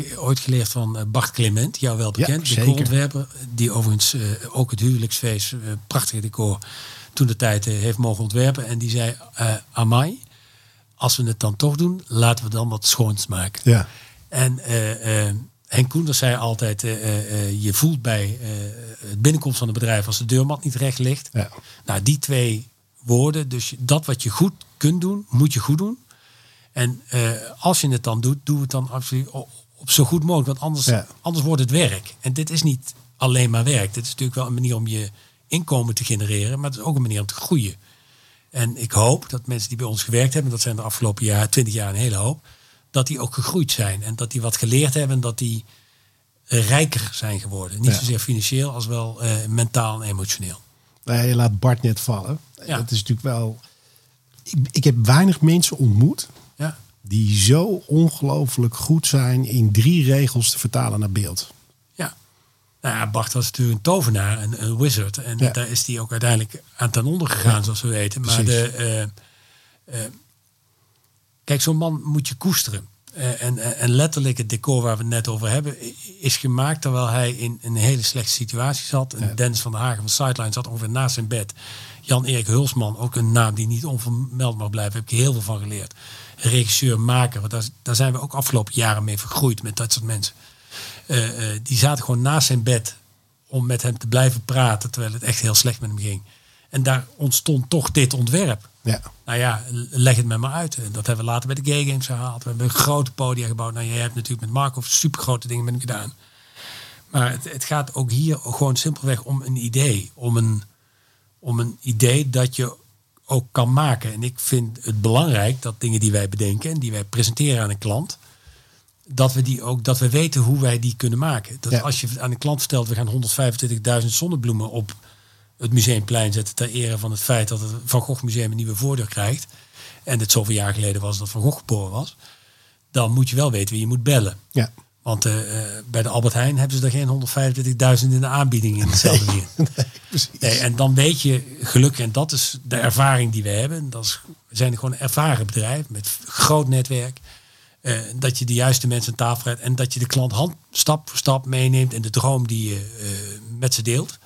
uh, ooit geleerd van Bart Clement, jou wel bekend, ja, de ontwerper, die overigens ook het huwelijksfeest, prachtige decor, toen de tijd heeft mogen ontwerpen. En die zei, Amai, als we het dan toch doen, laten we dan wat schoons maken. Ja. En Henk Koenders zei altijd, je voelt bij het binnenkomst van het bedrijf als de deurmat niet recht ligt. Ja. Nou, die twee woorden, dus dat wat je goed kunt doen, moet je goed doen. En uh, als je het dan doet, doe het dan absoluut op, op zo goed mogelijk. Want anders, anders wordt het werk. En dit is niet alleen maar werk. Dit is natuurlijk wel een manier om je inkomen te genereren. Maar het is ook een manier om te groeien. En ik hoop dat mensen die bij ons gewerkt hebben, dat zijn de afgelopen jaar, 20 jaar een hele hoop, dat die ook gegroeid zijn. En dat die wat geleerd hebben en dat die rijker zijn geworden. Niet zozeer financieel als wel uh, mentaal en emotioneel. je laat Bart net vallen. Ja. Dat is natuurlijk wel. Ik, ik heb weinig mensen ontmoet die zo ongelooflijk goed zijn in drie regels te vertalen naar beeld. Nou ja, Bart was natuurlijk een tovenaar, een, een wizard. En Ja. daar is hij ook uiteindelijk aan ten onder gegaan, zoals we weten. Maar precies. de, eh, eh, kijk, zo'n man moet je koesteren. Eh, en, en letterlijk het decor waar we het net over hebben, is gemaakt terwijl hij in een hele slechte situatie zat. En Dennis van der Hagen van Sideline zat ongeveer naast zijn bed. Jan-Erik Hulsman, ook een naam die niet onvermeld mag blijven, heb ik heel veel van geleerd. Regisseur, maker, want daar, daar zijn we ook afgelopen jaren mee vergroeid met dat soort mensen. Eh, eh, die zaten gewoon naast zijn bed om met hem te blijven praten, terwijl het echt heel slecht met hem ging. En daar ontstond toch dit ontwerp. Ja, Nou ja, leg het me maar uit. En Dat hebben we later bij de Gay Games gehaald. We hebben een grote podia gebouwd. Nou, jij hebt natuurlijk met Marco super grote dingen met hem gedaan. Maar het, het gaat ook hier gewoon simpelweg om een idee. Om een, om een idee dat je ook kan maken. En ik vind het belangrijk dat dingen die wij bedenken en die wij presenteren aan een klant, dat we die ook, dat we weten hoe wij die kunnen maken. Dat Ja. als je aan een klant vertelt, we gaan 125.000 zonnebloemen op het museumplein zetten ter ere van het feit dat het Van Gogh Museum een nieuwe voordeur krijgt. En het zoveel jaar geleden was dat Van Gogh geboren was. Dan moet je wel weten wie je moet bellen. ja. Want eh, eh, bij de Albert Heijn hebben ze er geen 125.000 in de aanbieding in <laughs> precies. Nee, en dan weet je gelukkig, en dat is de ervaring die we hebben. Dat is, we zijn gewoon een ervaren bedrijf met groot netwerk. Eh, dat je de juiste mensen aan tafel hebt en dat je de klant hand, stap voor stap meeneemt in de droom die je eh, met ze deelt.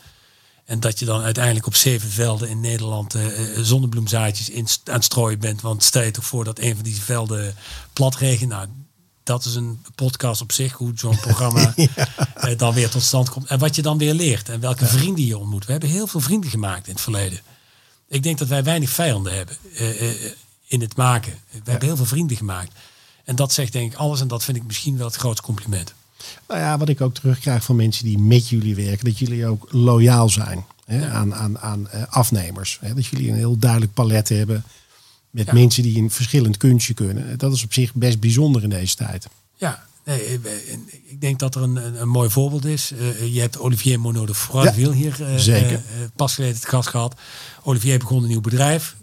En dat je dan uiteindelijk op zeven velden in Nederland eh, zonnebloemzaadjes in, aan het strooien bent. Want stel je toch voor dat een van die velden plat regent. Nou, dat is een podcast op zich, hoe zo'n programma <laughs> dan weer tot stand komt. En wat je dan weer leert en welke vrienden je ontmoet. We hebben heel veel vrienden gemaakt in het verleden. Ik denk dat wij weinig vijanden hebben in het maken. We hebben heel veel vrienden gemaakt. En dat zegt denk ik alles en dat vind ik misschien wel het grootste compliment. Nou ja, wat ik ook terugkrijg van mensen die met jullie werken, dat jullie ook loyaal zijn hè, aan, aan, aan eh, afnemers. Hè, dat jullie een heel duidelijk palet hebben met Ja. mensen die een verschillend kunstje kunnen. Dat is op zich best bijzonder in deze tijd. Ja, nee, eh, ik denk dat er een, een, mooi voorbeeld is. Eh, je hebt Olivier Monod de Froideville hier eh, zeker. pas geleden het gast gehad. Olivier begon een nieuw bedrijf.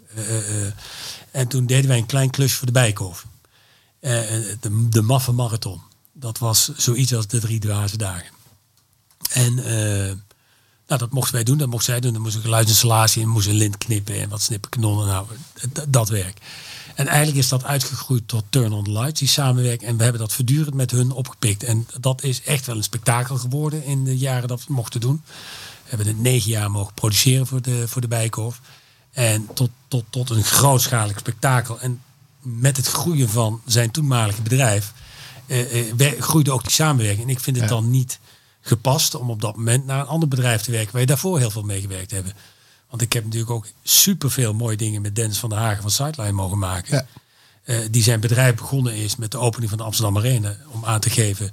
en toen deden wij een klein klusje voor de Bijkhof. Eh, eh, de, de Maffe Marathon. Dat was zoiets als de drie dwaze dagen. En eh, nou, dat mochten wij doen, dat mocht zij doen. Dan moest een geluidsinstallatie in, moest een lint knippen en wat snippen. Nou, dat werk. En eigenlijk is dat uitgegroeid tot Turn on the Lights, die samenwerking. En we hebben dat voortdurend met hun opgepikt. En dat is echt wel een spektakel geworden in de jaren dat we mochten doen. We hebben het negen jaar mogen produceren voor de, voor de Bijkorf. En tot, tot, tot een grootschalig spektakel. En met het groeien van zijn toenmalige bedrijf wer- groeide ook die samenwerking. En ik vind het Ja. dan niet gepast om op dat moment naar een ander bedrijf te werken waar je daarvoor heel veel mee gewerkt hebben. Want ik heb natuurlijk ook superveel mooie dingen met Dennis van der Hagen van Sideline mogen maken. Ja. Eh, die zijn bedrijf begonnen is met de opening van de Amsterdam Arena. Om aan te geven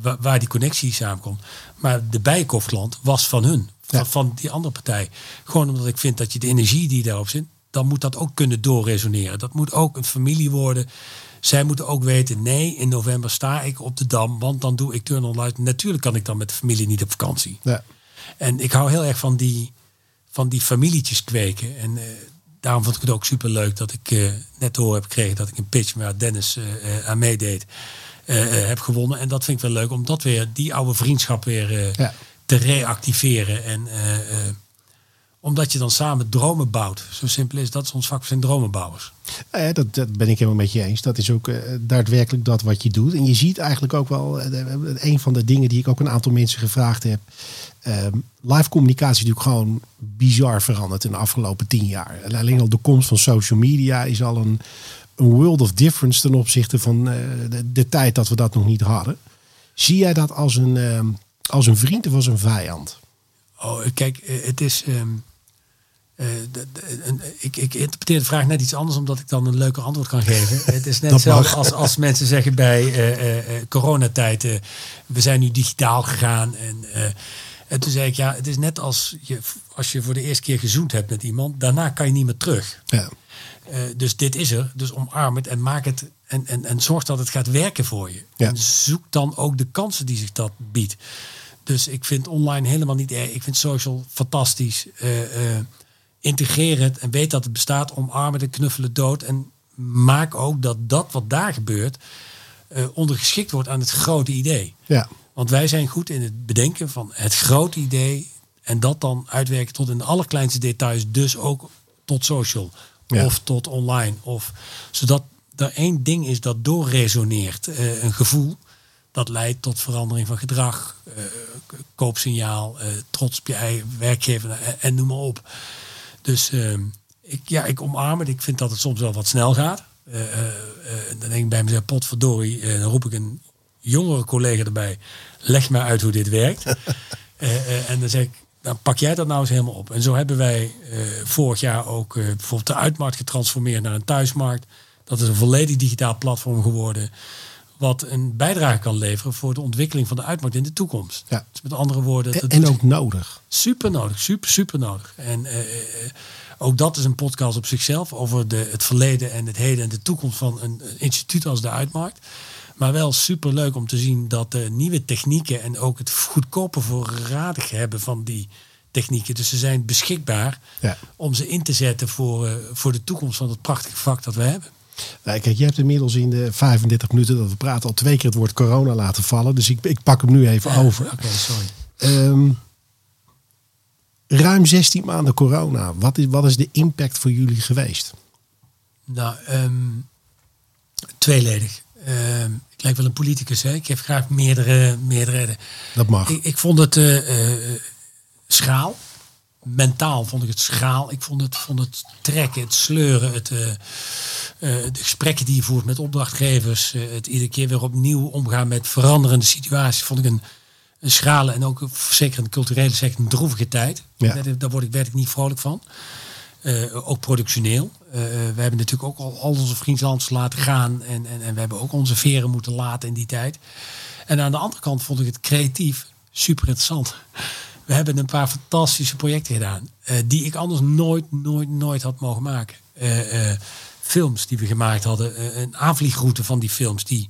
wa- waar die connectie samenkomt. Maar de bijkofklant was van hun. Van, van die andere partij. Gewoon omdat ik vind dat je de energie die daarop zit. Dan moet dat ook kunnen doorresoneren. Dat moet ook een familie worden. Zij moeten ook weten, nee, in november sta ik op de Dam. Want dan doe ik turn on light. Natuurlijk kan ik dan met de familie niet op vakantie. Ja. En ik hou heel erg van die, van die familietjes kweken. En eh, daarom vond ik het ook super leuk dat ik eh, net te horen heb gekregen dat ik een pitch waar Dennis eh, aan meedeed, heb gewonnen. En dat vind ik wel leuk om dat weer, die oude vriendschap weer Ja. te reactiveren. En omdat je dan samen dromen bouwt. Zo simpel is dat is ons vak, we zijn dromenbouwers. Ja, dat, dat ben ik helemaal met je eens. Dat is ook eh, daadwerkelijk dat wat je doet. En je ziet eigenlijk ook wel, eh, een van de dingen die ik ook een aantal mensen gevraagd heb. ehm, live communicatie is natuurlijk gewoon bizar veranderd in de afgelopen tien jaar. En alleen al de komst van social media is al een, een world of difference ten opzichte van eh, de, de tijd dat we dat nog niet hadden. Zie jij dat als een, ehm, als een vriend of als een vijand? Oh, kijk, eh, het is. ehm, eh, de- de- een- ik, ik interpreteer de vraag net iets anders, omdat ik dan een leuker antwoord kan geven. <laughs> het is net hetzelfde mag. als, als mensen zeggen bij coronatijd: eh, we zijn nu digitaal gegaan. En, en toen zei ik: ja, het is net als je, als je voor de eerste keer gezoend hebt met iemand, daarna kan je niet meer terug. Ja. Dus dit is er. Dus omarm het en maak het. En, en, en zorg dat het gaat werken voor je. Ja. En zoek dan ook de kansen die zich dat biedt. Dus ik vind online helemaal niet erg. Ik vind social fantastisch. Eh, integreer het en weet dat het bestaat. Omarm het en knuffelen dood. En maak ook dat dat wat daar gebeurt uh, ondergeschikt wordt aan het grote idee. Ja. Want wij zijn goed in het bedenken van het grote idee en dat dan uitwerken tot in de allerkleinste details, dus ook tot social of tot online. Of, zodat er één ding is dat doorresoneert, uh, een gevoel dat leidt tot verandering van gedrag, uh, koopsignaal, trots op je eigen werkgever en, noem maar op. Dus ehm, ik, ja, ik omarm het. Ik vind dat het soms wel wat snel gaat. dan denk ik bij mezelf, potverdorie, dan roep ik een jongere collega erbij. Leg maar uit hoe dit werkt. <laughs> en dan zeg ik, dan pak jij dat nou eens helemaal op. En zo hebben wij uh, vorig jaar ook uh, bijvoorbeeld de uitmarkt getransformeerd naar een thuismarkt. Dat is een volledig digitaal platform geworden. Wat een bijdrage kan leveren voor de ontwikkeling van de uitmarkt in de toekomst. Ja. Dus met andere woorden. En, en ook nodig. Super nodig, super, super nodig. En uh, ook dat is een podcast op zichzelf over de, het verleden en het heden en de toekomst van een, instituut als de uitmarkt. Maar wel super leuk om te zien dat de nieuwe technieken en ook het goedkope voorradig hebben van die technieken. Dus ze zijn beschikbaar ja. om ze in te zetten voor, uh, voor de toekomst van het prachtige vak dat we hebben. Nou, kijk, je hebt inmiddels in de 35 minuten dat we praten al twee keer het woord corona laten vallen. Dus ik, ik pak hem nu even over. Oké, sorry. Um, ruim 16 maanden corona. Wat is, wat is de impact voor jullie geweest? Nou, um, tweeledig. Uh, ik lijk wel een politicus, hè? ik heb graag meerdere, meerdere. Dat mag. Ik, ik vond het uh, uh, schaal. Mentaal vond ik het schaal. Ik vond het, vond het trekken, het sleuren, het, uh, de gesprekken die je voert met opdrachtgevers, het iedere keer weer opnieuw omgaan met veranderende situaties, vond ik een, een schrale en ook zeker in de culturele sector een droevige tijd. Ja. Daar word ik werkelijk niet vrolijk van. Ook productioneel. We hebben natuurlijk ook al, al onze vriendlands laten gaan. En, en, en we hebben ook onze veren moeten laten in die tijd. En aan de andere kant vond ik het creatief super interessant. We hebben een paar fantastische projecten gedaan. Uh, die ik anders nooit, nooit, nooit had mogen maken. films die we gemaakt hadden. een aanvliegroute van die films. Die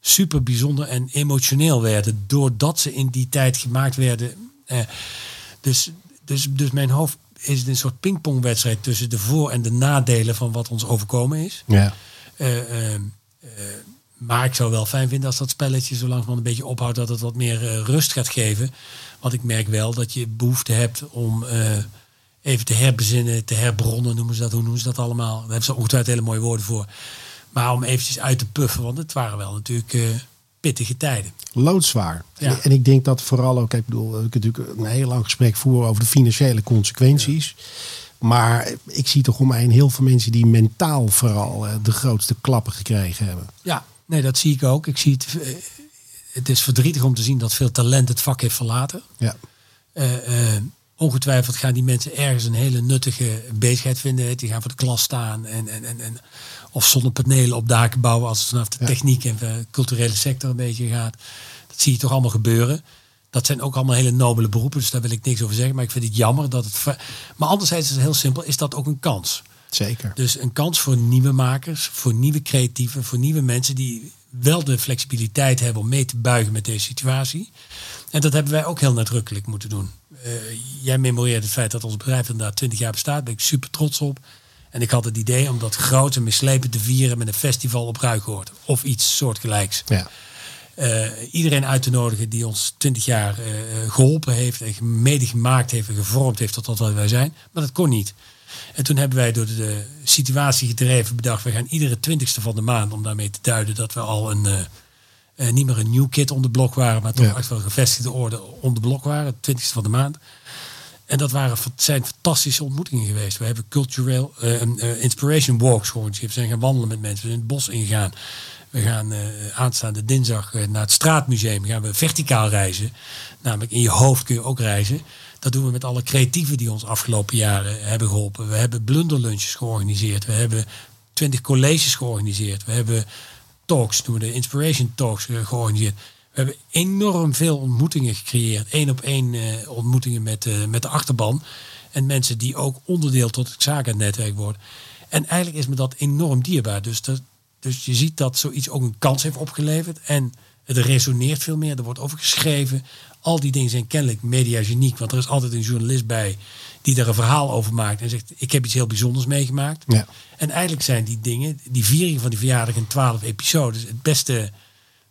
super bijzonder en emotioneel werden. Doordat ze in die tijd gemaakt werden. dus, dus, dus mijn hoofd is een soort pingpongwedstrijd tussen de voor- en de nadelen van wat ons overkomen is. Ja. Uh, maar ik zou wel fijn vinden als dat spelletje zo langzamerhand een beetje ophoudt, dat het wat meer rust gaat geven. Want ik merk wel dat je behoefte hebt om even te herbezinnen, te herbronnen, noemen ze dat, hoe noemen ze dat allemaal? Daar hebben ze ongetwijfeld hele mooie woorden voor. Maar om eventjes uit te puffen, want het waren wel natuurlijk pittige tijden. Loodzwaar. Ja. En ik denk dat vooral ook, ik bedoel, ik heb natuurlijk een heel lang gesprek voeren over de financiële consequenties. Ja. Maar ik zie toch om mij heen heel veel mensen die mentaal vooral uh, de grootste klappen gekregen hebben. Ja, nee, dat zie ik ook. Ik zie het. Het is verdrietig om te zien dat veel talent het vak heeft verlaten. Ja. Uh, ongetwijfeld gaan die mensen ergens een hele nuttige bezigheid vinden. Die gaan voor de klas staan en, en, en, en of zonnepanelen op daken bouwen als het vanaf de ja. techniek en de culturele sector een beetje gaat. Dat zie je toch allemaal gebeuren. Dat zijn ook allemaal hele nobele beroepen, dus daar wil ik niks over zeggen. Maar ik vind het jammer dat het. Maar anderzijds is het heel simpel, is dat ook een kans. Zeker. Dus een kans voor nieuwe makers, voor nieuwe creatieven, voor nieuwe mensen die wel de flexibiliteit hebben om mee te buigen met deze situatie. En dat hebben wij ook heel nadrukkelijk moeten doen. Uh, jij memoreert het feit dat ons bedrijf inderdaad 20 jaar bestaat. Daar ben ik super trots op. En ik had het idee om dat groot en mislepend te vieren met een festival op Ruigoord. Of iets soortgelijks. Ja. Uh, iedereen uit te nodigen die ons 20 jaar uh, geholpen heeft en mede gemaakt heeft en gevormd heeft tot wat wij zijn. Maar dat kon niet. En toen hebben wij door de situatie gedreven bedacht, we gaan iedere twintigste van de maand, om daarmee te duiden dat we al een, uh, niet meer een new kid onder blok waren, maar toch Ja. echt wel een gevestigde orde onder blok waren, twintigste van de maand. En dat waren, zijn fantastische ontmoetingen geweest. We hebben cultureel uh, uh, inspiration walks georganiseerd. We zijn gaan wandelen met mensen. We zijn het bos ingegaan. We gaan uh, aanstaande dinsdag naar het straatmuseum. Gaan we verticaal reizen. Namelijk in je hoofd kun je ook reizen. Dat doen we met alle creatieven die ons afgelopen jaren hebben geholpen. We hebben blunderlunches georganiseerd. We hebben twintig colleges georganiseerd. We hebben talks, doen we de inspiration talks georganiseerd. We hebben enorm veel ontmoetingen gecreëerd. Eén op één uh, ontmoetingen met, uh, met de achterban. En mensen die ook onderdeel tot het zakennetwerk worden. En eigenlijk is me dat enorm dierbaar. Dus, dat, dus je ziet dat zoiets ook een kans heeft opgeleverd. En Het resoneert veel meer, er wordt over geschreven. Al die dingen zijn kennelijk mediageniek, want er is altijd een journalist bij die er een verhaal over maakt en zegt: Ik heb iets heel bijzonders meegemaakt. Ja. En eigenlijk zijn die dingen, die viering van die verjaardag in twaalf episodes, het beste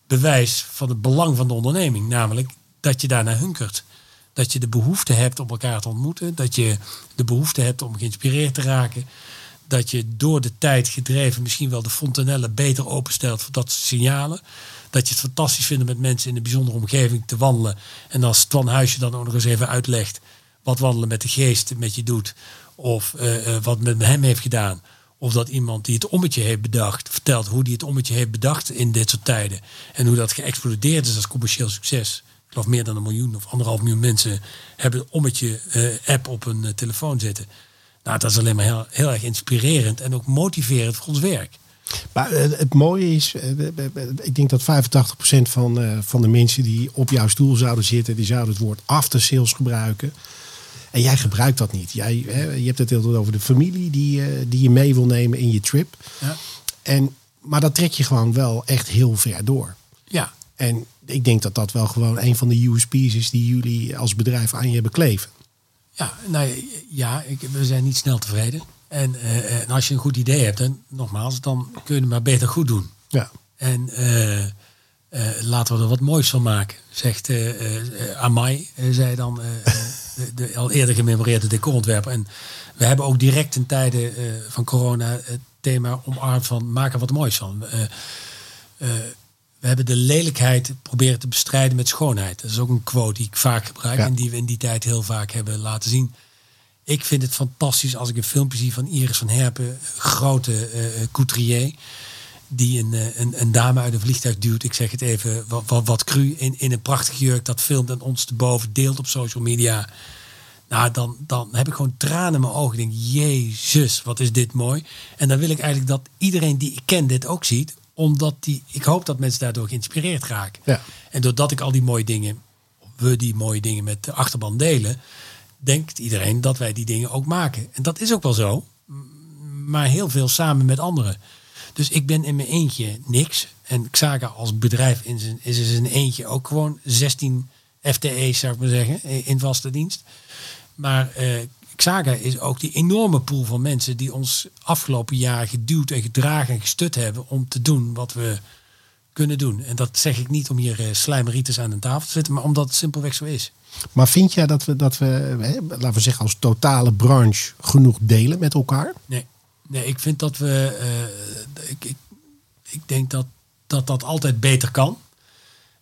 bewijs van het belang van de onderneming. Namelijk dat je daarna hunkert. Dat je de behoefte hebt om elkaar te ontmoeten. Dat je de behoefte hebt om geïnspireerd te raken. Dat je door de tijd gedreven misschien wel de fontanellen beter openstelt voor dat soort signalen. Dat je het fantastisch vindt met mensen in een bijzondere omgeving te wandelen. En als Twan Huisje dan ook nog eens even uitlegt wat wandelen met de geest met je doet. Of uh, wat met hem heeft gedaan. Of dat iemand die het ommetje heeft bedacht, vertelt hoe die het ommetje heeft bedacht in dit soort tijden. En hoe dat geëxplodeerd is als commercieel succes. Ik geloof meer dan een miljoen of anderhalf miljoen mensen hebben het ommetje uh, app op hun telefoon zitten. Nou, dat is alleen maar heel, heel erg inspirerend en ook motiverend voor ons werk. Maar uh, het mooie is, ik denk dat 85% van, van de mensen die op jouw stoel zouden zitten, die zouden het woord after sales gebruiken. En jij gebruikt dat niet. Jij, hè, je hebt het heel over de familie die, die je mee wil nemen in je trip. Ja. En, maar dat trek je gewoon wel echt heel ver door. Ja. En ik denk dat dat wel gewoon een van de USP's is die jullie als bedrijf aan je hebben kleven. Ja, nou ja, ik, we zijn niet snel tevreden. En, uh, en, als je een goed idee hebt, en nogmaals, dan kun je het maar beter goed doen. Ja. En uh, uh, laten we er wat moois van maken, zegt Amai, zei dan de, de, al eerder gememoreerde decorontwerper. En we hebben ook direct in tijden van corona het thema omarmd van maken wat moois van. we hebben de lelijkheid proberen te bestrijden met schoonheid. Dat is ook een quote die ik vaak gebruik ja. en die we in die tijd heel vaak hebben laten zien. Ik vind het fantastisch als ik een filmpje zie van Iris van Herpen, grote uh, couturier, die een, een, een, dame uit een vliegtuig duwt. Ik zeg het even wat, wat, wat cru in, in een prachtige jurk. Dat filmt en ons te boven deelt op social media. Nou, dan, dan heb ik gewoon tranen in mijn ogen. Ik denk, jezus, wat is dit mooi. En dan wil ik eigenlijk dat iedereen die ik ken dit ook ziet. Omdat die, ik hoop dat mensen daardoor geïnspireerd raken. Ja. En doordat ik al die mooie dingen, we die mooie dingen met de achterban delen denkt iedereen dat wij die dingen ook maken. En dat is ook wel zo, maar heel veel samen met anderen. Dus ik ben in mijn eentje niks. En Xaga als bedrijf in is in zijn eentje ook gewoon 16 FTE's, zou ik maar zeggen, in vaste dienst. Maar uh, Xaga is ook die enorme pool van mensen die ons afgelopen jaar geduwd en gedragen en gestut hebben om te doen wat we kunnen doen. En dat zeg ik niet om hier uh, aan de tafel te zetten, maar omdat het simpelweg zo is. Maar vind jij dat we, dat we hè, laten we zeggen, als totale branche genoeg delen met elkaar? Nee, nee ik vind dat we. Uh, ik, ik, ik denk dat, dat dat altijd beter kan.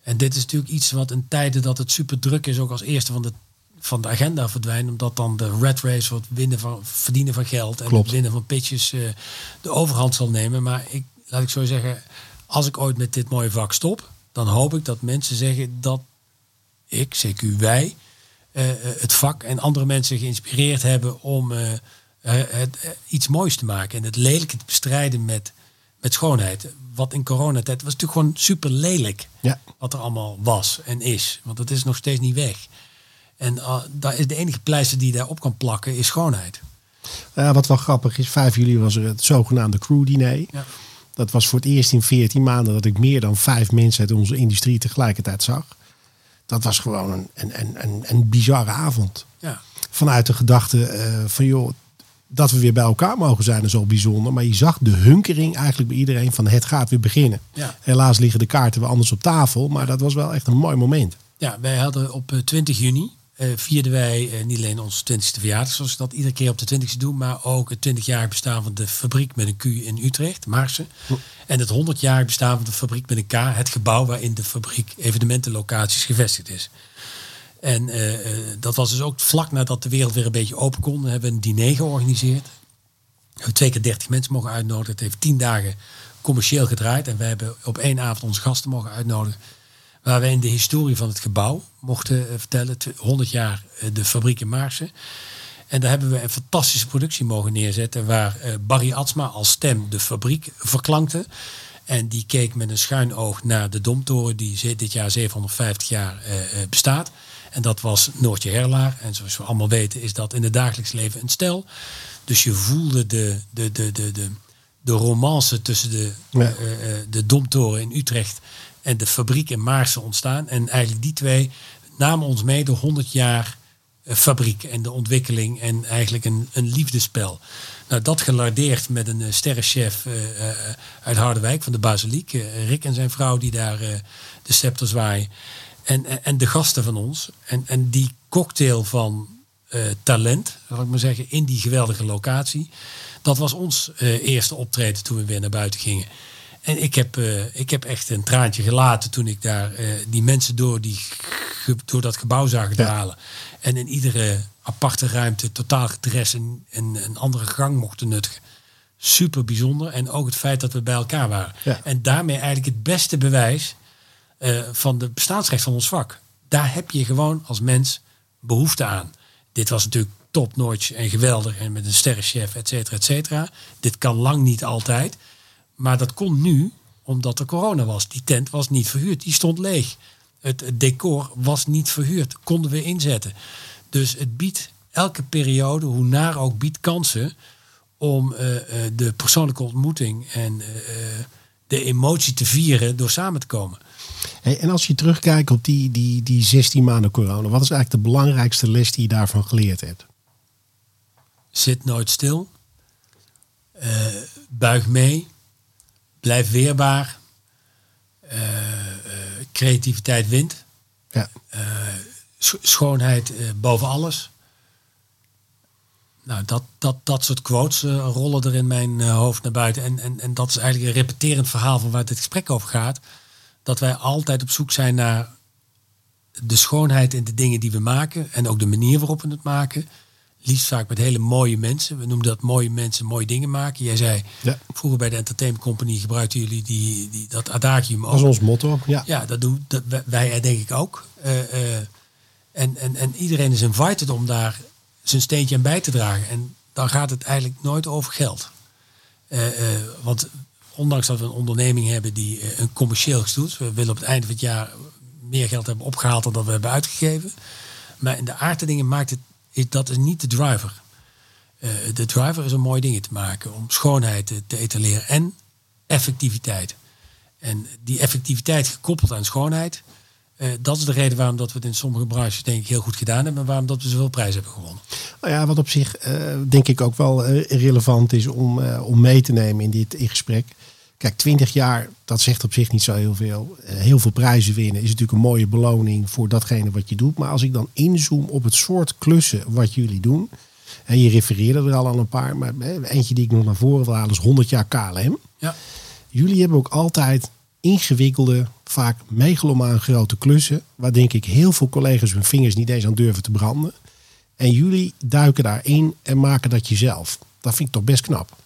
En dit is natuurlijk iets wat in tijden dat het super druk is, ook als eerste van de, van de agenda verdwijnt. Omdat dan de red race, wat winnen van, verdienen van geld en Klopt. het winnen van pitches uh, de overhand zal nemen. Maar ik, laat ik zo zeggen, als ik ooit met dit mooie vak stop, dan hoop ik dat mensen zeggen dat ik, CQ wij, uh, het vak en andere mensen geïnspireerd hebben om uh, het, iets moois te maken. En het lelijke te bestrijden met, met schoonheid. Wat in coronatijd was natuurlijk gewoon super lelijk. Ja. Wat er allemaal was en is. Want dat is nog steeds niet weg. En daar is de enige pleister die daarop kan plakken, is schoonheid. Ja, wat wel grappig is, 5 juli was er het zogenaamde crew diner. Ja. Dat was voor het eerst in 14 maanden dat ik meer dan vijf mensen uit onze industrie tegelijkertijd zag. Dat was gewoon een, een, een, een bizarre avond. Ja. Vanuit de gedachte uh, van joh, dat we weer bij elkaar mogen zijn is al bijzonder. Maar je zag de hunkering eigenlijk bij iedereen van het gaat weer beginnen. Ja. Helaas liggen de kaarten wel anders op tafel. Maar dat was wel echt een mooi moment. Ja, wij hadden op 20 juni uh, vierden wij uh, niet alleen onze 20ste verjaardag, zoals we dat iedere keer op de 20ste doen, maar ook het 20-jarig bestaan van de fabriek met een Q in Utrecht, Marsen. Hm. En het 100-jarig bestaan van de fabriek met een K, het gebouw waarin de fabriek evenementenlocaties gevestigd is. En uh, dat was dus ook vlak nadat de wereld weer een beetje open kon, hebben we een diner georganiseerd. We hebben twee keer 30 mensen mogen uitnodigen. Het heeft tien dagen commercieel gedraaid. En we hebben op één avond onze gasten mogen uitnodigen waar wij in de historie van het gebouw mochten vertellen. 100 jaar de fabriek in Maarsen. En daar hebben we een fantastische productie mogen neerzetten. Waar Barry Atsma als stem de fabriek verklankte. En die keek met een schuin oog naar de Domtoren die dit jaar 750 jaar bestaat. En dat was Noortje Herlaar. En zoals we allemaal weten is dat in het dagelijks leven een stel. Dus je voelde de, de, de, de, de, de romance tussen de, Ja. uh, de Domtoren in Utrecht en de fabriek in Maarsen ontstaan. En eigenlijk die twee namen ons mee door 100 jaar eh, fabriek en de ontwikkeling en eigenlijk een, een liefdespel. Nou, dat gelardeerd met een uh, sterrenchef uh, uit Harderwijk van de Basiliek. Rick en zijn vrouw die daar de scepter zwaaien. En, en, de gasten van ons. En, en die cocktail van talent, zal ik maar zeggen, in die geweldige locatie. Dat was ons eerste optreden toen we weer naar buiten gingen. En ik heb, ik heb echt een traantje gelaten toen ik daar die mensen door, die, door dat gebouw zag dralen. En in iedere aparte ruimte totaal gedress en, een andere gang mochten nuttigen. Super bijzonder. En ook het feit dat we bij elkaar waren. En daarmee eigenlijk het beste bewijs uh, van de bestaansrecht van ons vak. Daar heb je gewoon als mens behoefte aan. Dit was natuurlijk topnotch en geweldig en met een sterrenchef, et cetera, et cetera. Dit kan lang niet altijd. Maar dat kon nu omdat er corona was. Die tent was niet verhuurd, die stond leeg. Het, decor was niet verhuurd, konden we inzetten. Dus het biedt elke periode, hoe naar ook, biedt kansen om uh, de persoonlijke ontmoeting en uh, de emotie te vieren door samen te komen. Hey, en als je terugkijkt op die, die, die 16 maanden corona, wat is eigenlijk de belangrijkste les die je daarvan geleerd hebt? Zit nooit stil. buig mee. Blijf weerbaar. creativiteit wint. Ja schoonheid eh, boven alles. Nou, dat, dat, dat soort quotes rollen er in mijn hoofd naar buiten. En, en, en dat is eigenlijk een repeterend verhaal van waar dit gesprek over gaat. Dat wij altijd op zoek zijn naar de schoonheid in de dingen die we maken. En ook de manier waarop we het maken. Liefst vaak met hele mooie mensen. We noemen dat mooie mensen mooie dingen maken. Jij zei, ja. vroeger bij de Entertainment Company gebruikten jullie die, die, dat adagium ook. Dat is ons motto, ja. Ja, dat doen dat, wij denk ik ook. En, en, en iedereen is invited om daar zijn steentje aan bij te dragen. En dan gaat het eigenlijk nooit over geld. Uh, want ondanks dat we een onderneming hebben die een commercieel doet, we willen op het einde van het jaar meer geld hebben opgehaald dan dat we hebben uitgegeven. Maar in de aard dingen maakt het, is, dat is niet de driver. de driver is om mooie dingen te maken, om schoonheid te, etaleren en effectiviteit. En die effectiviteit gekoppeld aan schoonheid, uh, dat is de reden waarom dat we het in sommige branches denk ik heel goed gedaan hebben. En waarom dat we zoveel prijzen hebben gewonnen. Nou ja, wat op zich uh, denk ik ook wel relevant is om, om mee te nemen in dit in gesprek. Kijk, 20 jaar, dat zegt op zich niet zo heel veel. heel veel prijzen winnen is natuurlijk een mooie beloning voor datgene wat je doet. Maar als ik dan inzoom op het soort klussen wat jullie doen. En je refereerde er al aan een paar, maar eentje die ik nog naar voren wil halen is 100 jaar KLM. Ja. Jullie hebben ook altijd ingewikkelde, vaak megalomaan grote klussen. Waar denk ik heel veel collega's hun vingers niet eens aan durven te branden. En jullie duiken daarin en maken dat jezelf. Dat vind ik toch best knap.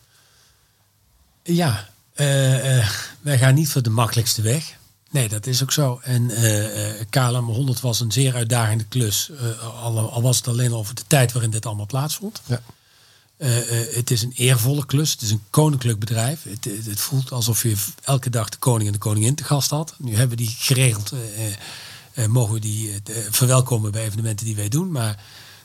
Ja, uh, wij gaan niet voor de makkelijkste weg. Nee, dat is ook zo. En uh, KLM 100 was een zeer uitdagende klus. al, al, was het alleen over de tijd waarin dit allemaal plaatsvond. Ja. Het is een eervolle klus. Het is een koninklijk bedrijf. Het, het, voelt alsof je elke dag de koning en de koningin te gast had. Nu hebben we die geregeld. Mogen we die verwelkomen bij evenementen die wij doen. Maar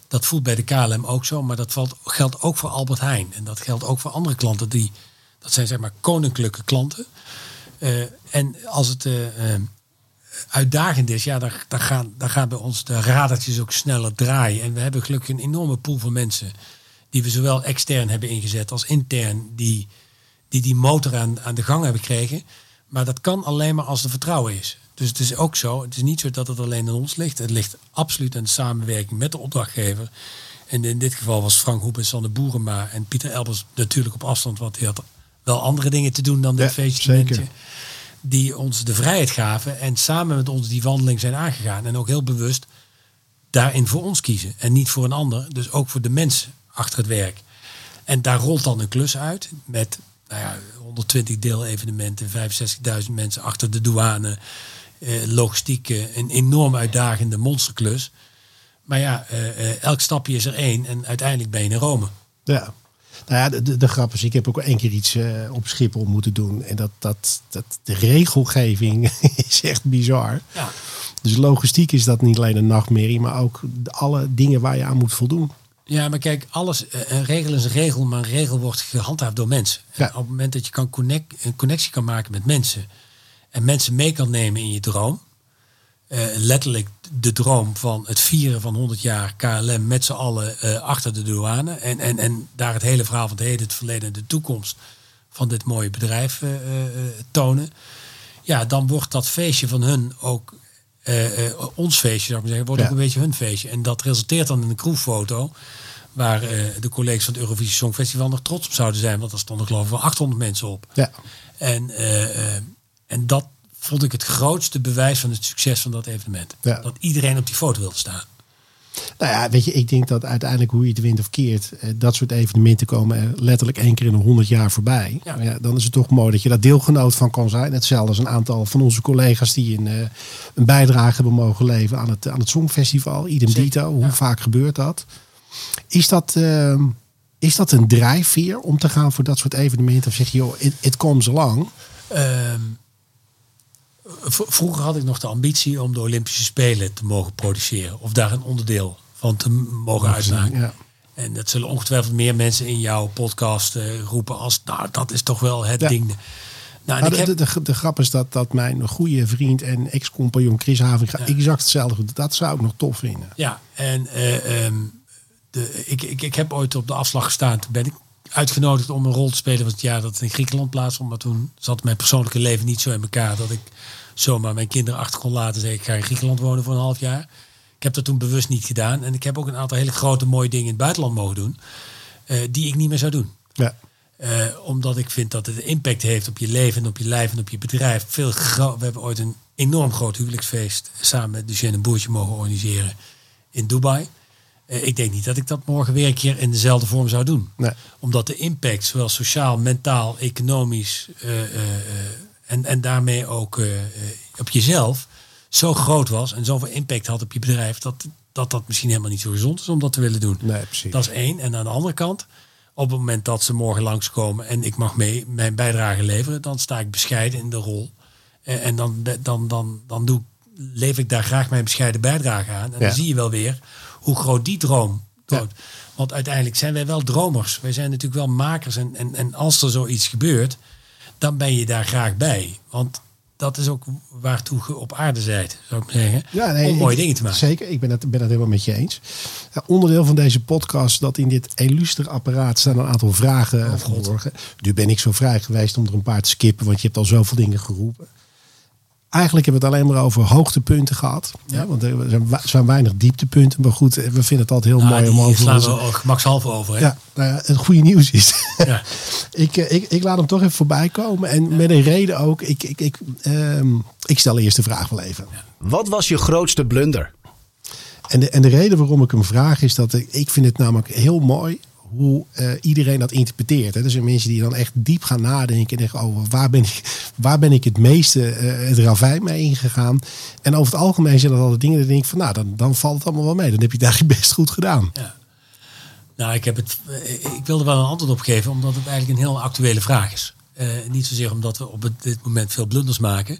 dat voelt bij de KLM ook zo. Maar dat geldt ook voor Albert Heijn. En dat geldt ook voor andere klanten. Die, dat zijn zeg maar koninklijke klanten. en als het uitdagend is, ja, dan, dan, gaan, dan gaan bij ons de radertjes ook sneller draaien. En we hebben gelukkig een enorme pool van mensen die we zowel extern hebben ingezet als intern, die die, die motor aan, aan de gang hebben gekregen. Maar dat kan alleen maar als er vertrouwen is. Dus het is ook zo, het is niet zo dat het alleen aan ons ligt. Het ligt absoluut aan de samenwerking met de opdrachtgever. En in dit geval was Frank Hoep en Sander Boerema en Pieter Elbers natuurlijk op afstand, want hij had wel andere dingen te doen dan dit ja, feestje. Die ons de vrijheid gaven en samen met ons die wandeling zijn aangegaan. En ook heel bewust daarin voor ons kiezen en niet voor een ander. Dus ook voor de mensen achter het werk. En daar rolt dan een klus uit met nou ja, 120 deelevenementen, 65.000 mensen achter de douane, eh, logistiek, een enorm uitdagende monsterklus. Maar ja, eh, eh, elk stapje is er één en uiteindelijk ben je in Rome. Ja, nou ja, de, de, grap is, ik heb ook één keer iets uh, op Schiphol moeten doen. En dat, dat, dat, de regelgeving <laughs> is echt bizar. Ja. Dus logistiek is dat niet alleen een nachtmerrie, maar ook alle dingen waar je aan moet voldoen. Ja, maar kijk, alles, eh, een regel is een regel, maar een regel wordt gehandhaafd door mensen. op het moment dat je kan connect, een connectie kan maken met mensen en mensen mee kan nemen in je droom. Eh, letterlijk de droom van het vieren van 100 jaar KLM met z'n allen eh, achter de douane. En, en, en daar het hele verhaal van het heden, het verleden en de toekomst van dit mooie bedrijf eh, tonen. Ja, dan wordt dat feestje van hun ook ons feestje, zou ik maar zeggen, wordt ook een beetje hun feestje. En dat resulteert dan in een crewfoto waar de collega's van het Eurovisie Songfestival nog trots op zouden zijn. Want er stonden geloof ik wel 800 mensen op. Ja. En, en dat, vond ik het grootste bewijs van het succes van dat evenement. Dat iedereen op die foto wilde staan. Nou ja, weet je, ik denk dat uiteindelijk hoe je het wint of keert, eh, dat soort evenementen komen letterlijk één keer in de honderd jaar voorbij. Ja. ja. dan is het toch mooi dat je daar deelgenoot van kan zijn. Hetzelfde als een aantal van onze collega's die een, eh, een bijdrage hebben mogen leveren aan het, aan het Songfestival. Idem dito, hoe vaak gebeurt dat? Is dat, uh, is dat een drijfveer om te gaan voor dat soort evenementen? Of zeg je, joh, it, it comes along? Um vroeger had ik nog de ambitie om de Olympische Spelen te mogen produceren. Of daar een onderdeel van te mogen uitmaken. Ja. En dat zullen ongetwijfeld meer mensen in jouw podcast uh, roepen als, nou, dat is toch wel het ding. Nou, nou de, heb... de, de, grap is dat, dat mijn goede vriend en ex-compagnon Chris Havinga exact hetzelfde. Dat zou ik nog tof vinden. Ja, en uh, um, de, ik, ik, ik heb ooit op de afslag gestaan. Toen ben ik uitgenodigd om een rol te spelen van het jaar dat het in Griekenland plaatsvond. Maar toen zat mijn persoonlijke leven niet zo in elkaar dat ik zomaar mijn kinderen achter kon laten. Zeggen, ik ga in Griekenland wonen voor een half jaar. Ik heb dat toen bewust niet gedaan. En ik heb ook een aantal hele grote mooie dingen in het buitenland mogen doen. Uh, die ik niet meer zou doen. Ja. Uh, omdat ik vind dat het impact heeft op je leven en op je lijf en op je bedrijf. Veel we hebben ooit een enorm groot huwelijksfeest samen met Duchenne en Boertje mogen organiseren in Dubai. Uh, ik denk niet dat ik dat morgen weer een keer in dezelfde vorm zou doen. Nee. Omdat de impact, zowel sociaal, mentaal, economisch en, en daarmee ook uh, op jezelf zo groot was en zoveel impact had op je bedrijf, dat dat, dat misschien helemaal niet zo gezond is om dat te willen doen. Nee, precies. Dat is één. En aan de andere kant, op het moment dat ze morgen langskomen en ik mag mee mijn bijdrage leveren, dan sta ik bescheiden in de rol. En, dan, dan, dan, dan doe, lever ik daar graag mijn bescheiden bijdrage aan. En dan zie je wel weer hoe groot die droom wordt. Want uiteindelijk zijn wij wel dromers. Wij zijn natuurlijk wel makers. En, en, en als er zoiets gebeurt, dan ben je daar graag bij. Want dat is ook waartoe je op aarde zijt, zou ik zeggen. Ja, nee, om mooie dingen te maken. Zeker, ik ben het, ben het helemaal met je eens. Ja, onderdeel van deze podcast, dat in dit illustre apparaat staan een aantal vragen oh, verborgen. Nu ben ik zo vrij geweest om er een paar te skippen, want je hebt al zoveel dingen geroepen. Eigenlijk hebben we het alleen maar over hoogtepunten gehad. Ja. want er zijn, zijn, weinig dieptepunten. Maar goed, we vinden het altijd heel nou, mooi om over... Daar slaan we gemakshalve over. Hè? Ja, nou ja, het goede nieuws is... Ja. <laughs> ik, eh, ik, ik laat hem toch even voorbij komen. En met een reden ook. Ik, ik, ik, ehm, ik stel eerst de vraag wel even. Wat was je grootste blunder? En de, en de reden waarom ik hem vraag is dat ik, ik vind het namelijk heel mooi hoe uh, iedereen dat interpreteert. Hè. Er zijn mensen die dan echt diep gaan nadenken en denken, oh, waar ben ik, waar ben ik het meeste uh, het ravijn mee ingegaan? En over het algemeen zijn dat altijd dingen die denk ik van, nou, dan, dan valt het allemaal wel mee. Dan heb je het eigenlijk best goed gedaan. Ja. Nou, ik, heb het, eh, ik wilde wel een antwoord op geven, omdat het eigenlijk een heel actuele vraag is. Niet zozeer omdat we op dit moment veel blunders maken.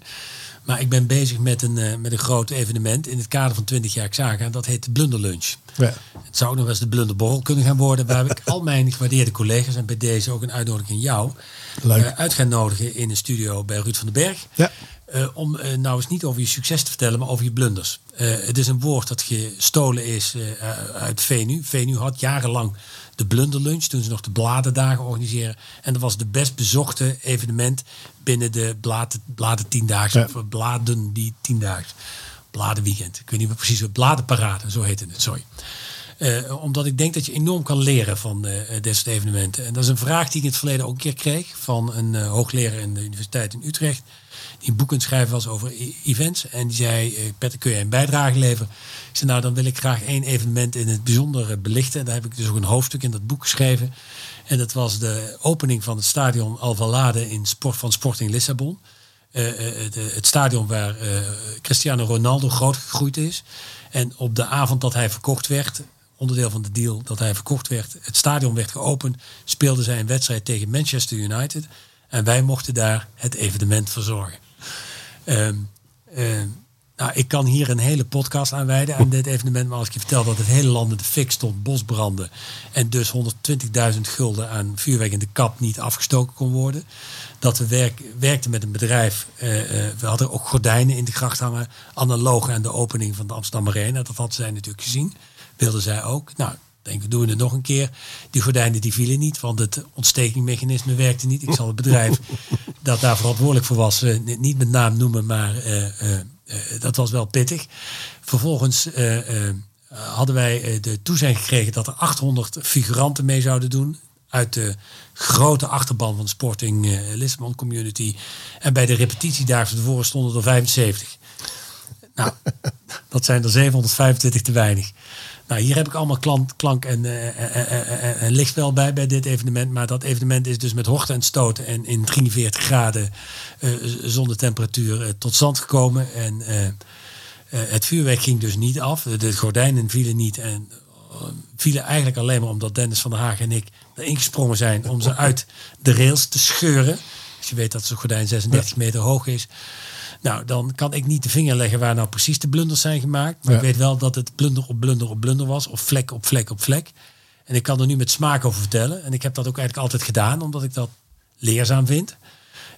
Maar ik ben bezig met een, uh, met een groot evenement in het kader van 20 jaar Xaga. En dat heet de Blunderlunch. Ja. Het zou ook nog eens de Blunderborrel kunnen gaan worden. Waar ik <laughs> al mijn gewaardeerde collega's en bij deze ook een uitnodiging aan jou uh, uit gaan nodigen in een studio bij Ruud van den Berg. Ja. Uh, om nou eens niet over je succes te vertellen, maar over je blunders. het is een woord dat gestolen is uit VNU. VNU had jarenlang de Blunderlunch, toen ze nog de Bladendagen organiseren. En dat was de best bezochte evenement binnen de Bladen, bladen tiendaagse, of Bladen die tiendaags. Bladenweekend. Ik weet niet meer precies wat Bladenparade, zo heette het, sorry. Uh, omdat ik denk dat je enorm kan leren van uh, dit soort evenementen. En dat is een vraag die ik in het verleden ook een keer kreeg van een hoogleraar in de Universiteit in Utrecht. Die een boek aan schrijven was over e-, events. En die zei, Petter, kun je een bijdrage leveren? Ik zei, nou dan wil ik graag één evenement in het bijzonder belichten. En daar heb ik dus ook een hoofdstuk in dat boek geschreven. En dat was de opening van het stadion Alvalade in sport, van Sporting Lissabon. het, stadion waar Cristiano Ronaldo groot gegroeid is. En op de avond dat hij verkocht werd, onderdeel van de deal dat hij verkocht werd. Het stadion werd geopend, speelden zij een wedstrijd tegen Manchester United. En wij mochten daar het evenement verzorgen. Um, Nou, ik kan hier een hele podcast aan wijden aan dit evenement. Maar als ik je vertel dat het hele land in de fik stond, bosbranden. En dus 120.000 gulden aan vuurwerk in de kap niet afgestoken kon worden. Dat we werk, werkten met een bedrijf. eh, eh, we hadden ook gordijnen in de gracht hangen. Analoog aan de opening van de Amsterdam Arena. Dat hadden zij natuurlijk gezien. Wilden zij ook. Nou, denk we doen het nog een keer. Die gordijnen die vielen niet, want het ontstekingmechanisme werkte niet. Ik zal het bedrijf <laughs> dat daar verantwoordelijk voor was eh, niet met naam noemen, maar eh, eh, dat was wel pittig. Vervolgens hadden wij de toezegging gekregen dat er 800 figuranten mee zouden doen. Uit de grote achterban van de Sporting Lissabon Community. En bij de repetitiedagen tevoren stonden er 75. Nou, <laughs> dat zijn er 725 te weinig. Nou, hier heb ik allemaal klank, klank en, eh, en lichtspel bij bij dit evenement. Maar dat evenement is dus met horten en stoten en in 43 graden eh, zonder temperatuur eh, tot stand gekomen. En eh, het vuurwerk ging dus niet af. De gordijnen vielen niet. En vielen eigenlijk alleen maar omdat Dennis van der Haag en ik erin gesprongen zijn om ze <laughs> uit de rails te scheuren. Als je weet dat zo'n gordijn 36 meter hoog is. Nou, dan kan ik niet de vinger leggen waar nou precies de blunders zijn gemaakt. Maar Ja. ik weet wel dat het blunder op blunder op blunder was. Of vlek op vlek op vlek. En ik kan er nu met smaak over vertellen. En ik heb dat ook eigenlijk altijd gedaan, omdat ik dat leerzaam vind.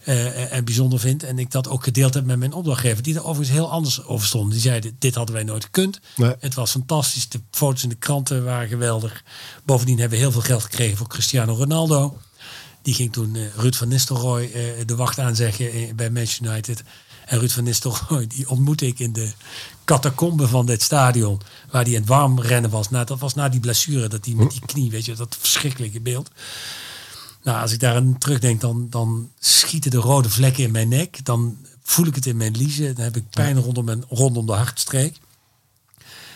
eh, en bijzonder vind. En ik dat ook gedeeld heb met mijn opdrachtgever. Die er overigens heel anders over stond. Die zeiden, dit hadden wij nooit gekund. Nee. Het was fantastisch. De foto's in de kranten waren geweldig. Bovendien hebben we heel veel geld gekregen voor Cristiano Ronaldo. Die ging toen eh, Ruud van Nistelrooy eh, de wacht aanzeggen bij Manchester United. En Ruud van Nistelrooy, die ontmoette ik in de catacombe van dit stadion. Waar hij in het warm rennen was. Nou, dat was na die blessure, dat hij met die knie, weet je, dat verschrikkelijke beeld. Nou, als ik daar aan terugdenk, dan, dan schieten de rode vlekken in mijn nek. Dan voel ik het in mijn liezen. Dan heb ik pijn rondom, mijn, rondom de hartstreek.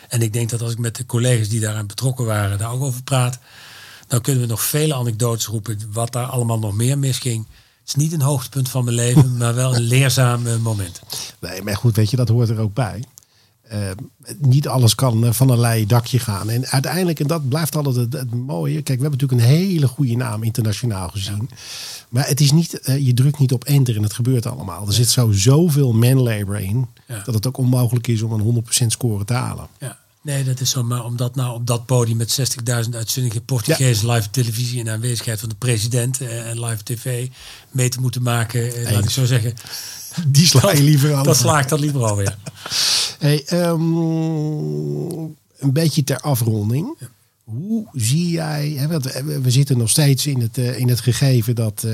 En ik denk dat als ik met de collega's die daaraan betrokken waren, daar ook over praat, dan kunnen we nog vele anekdotes roepen wat daar allemaal nog meer misging. Het is niet een hoogtepunt van mijn leven, maar wel een leerzaam eh, moment. Nee, maar goed, weet je, dat hoort er ook bij. Eh, niet alles kan eh, van een leien dakje gaan. En uiteindelijk, en dat blijft altijd het, het mooie. Kijk, we hebben natuurlijk een hele goede naam internationaal gezien. Maar het is niet, je drukt niet op enter en het gebeurt allemaal. Er zit zo zoveel manlabor in. Ja. Dat het ook onmogelijk is om een 100% score te halen. Ja. Nee, dat is zo. Maar omdat nou op dat podium met 60.000 uitzendingen Portugees live televisie in aanwezigheid van de president eh, en live tv mee te moeten maken, eh, laat ik zo zeggen. Die sla je liever aan. Dat slaagt dat liever over, ja. <laughs> Hey, ehm, een beetje ter afronding. Hoe zie jij, want we zitten nog steeds in het, eh, in het gegeven dat eh,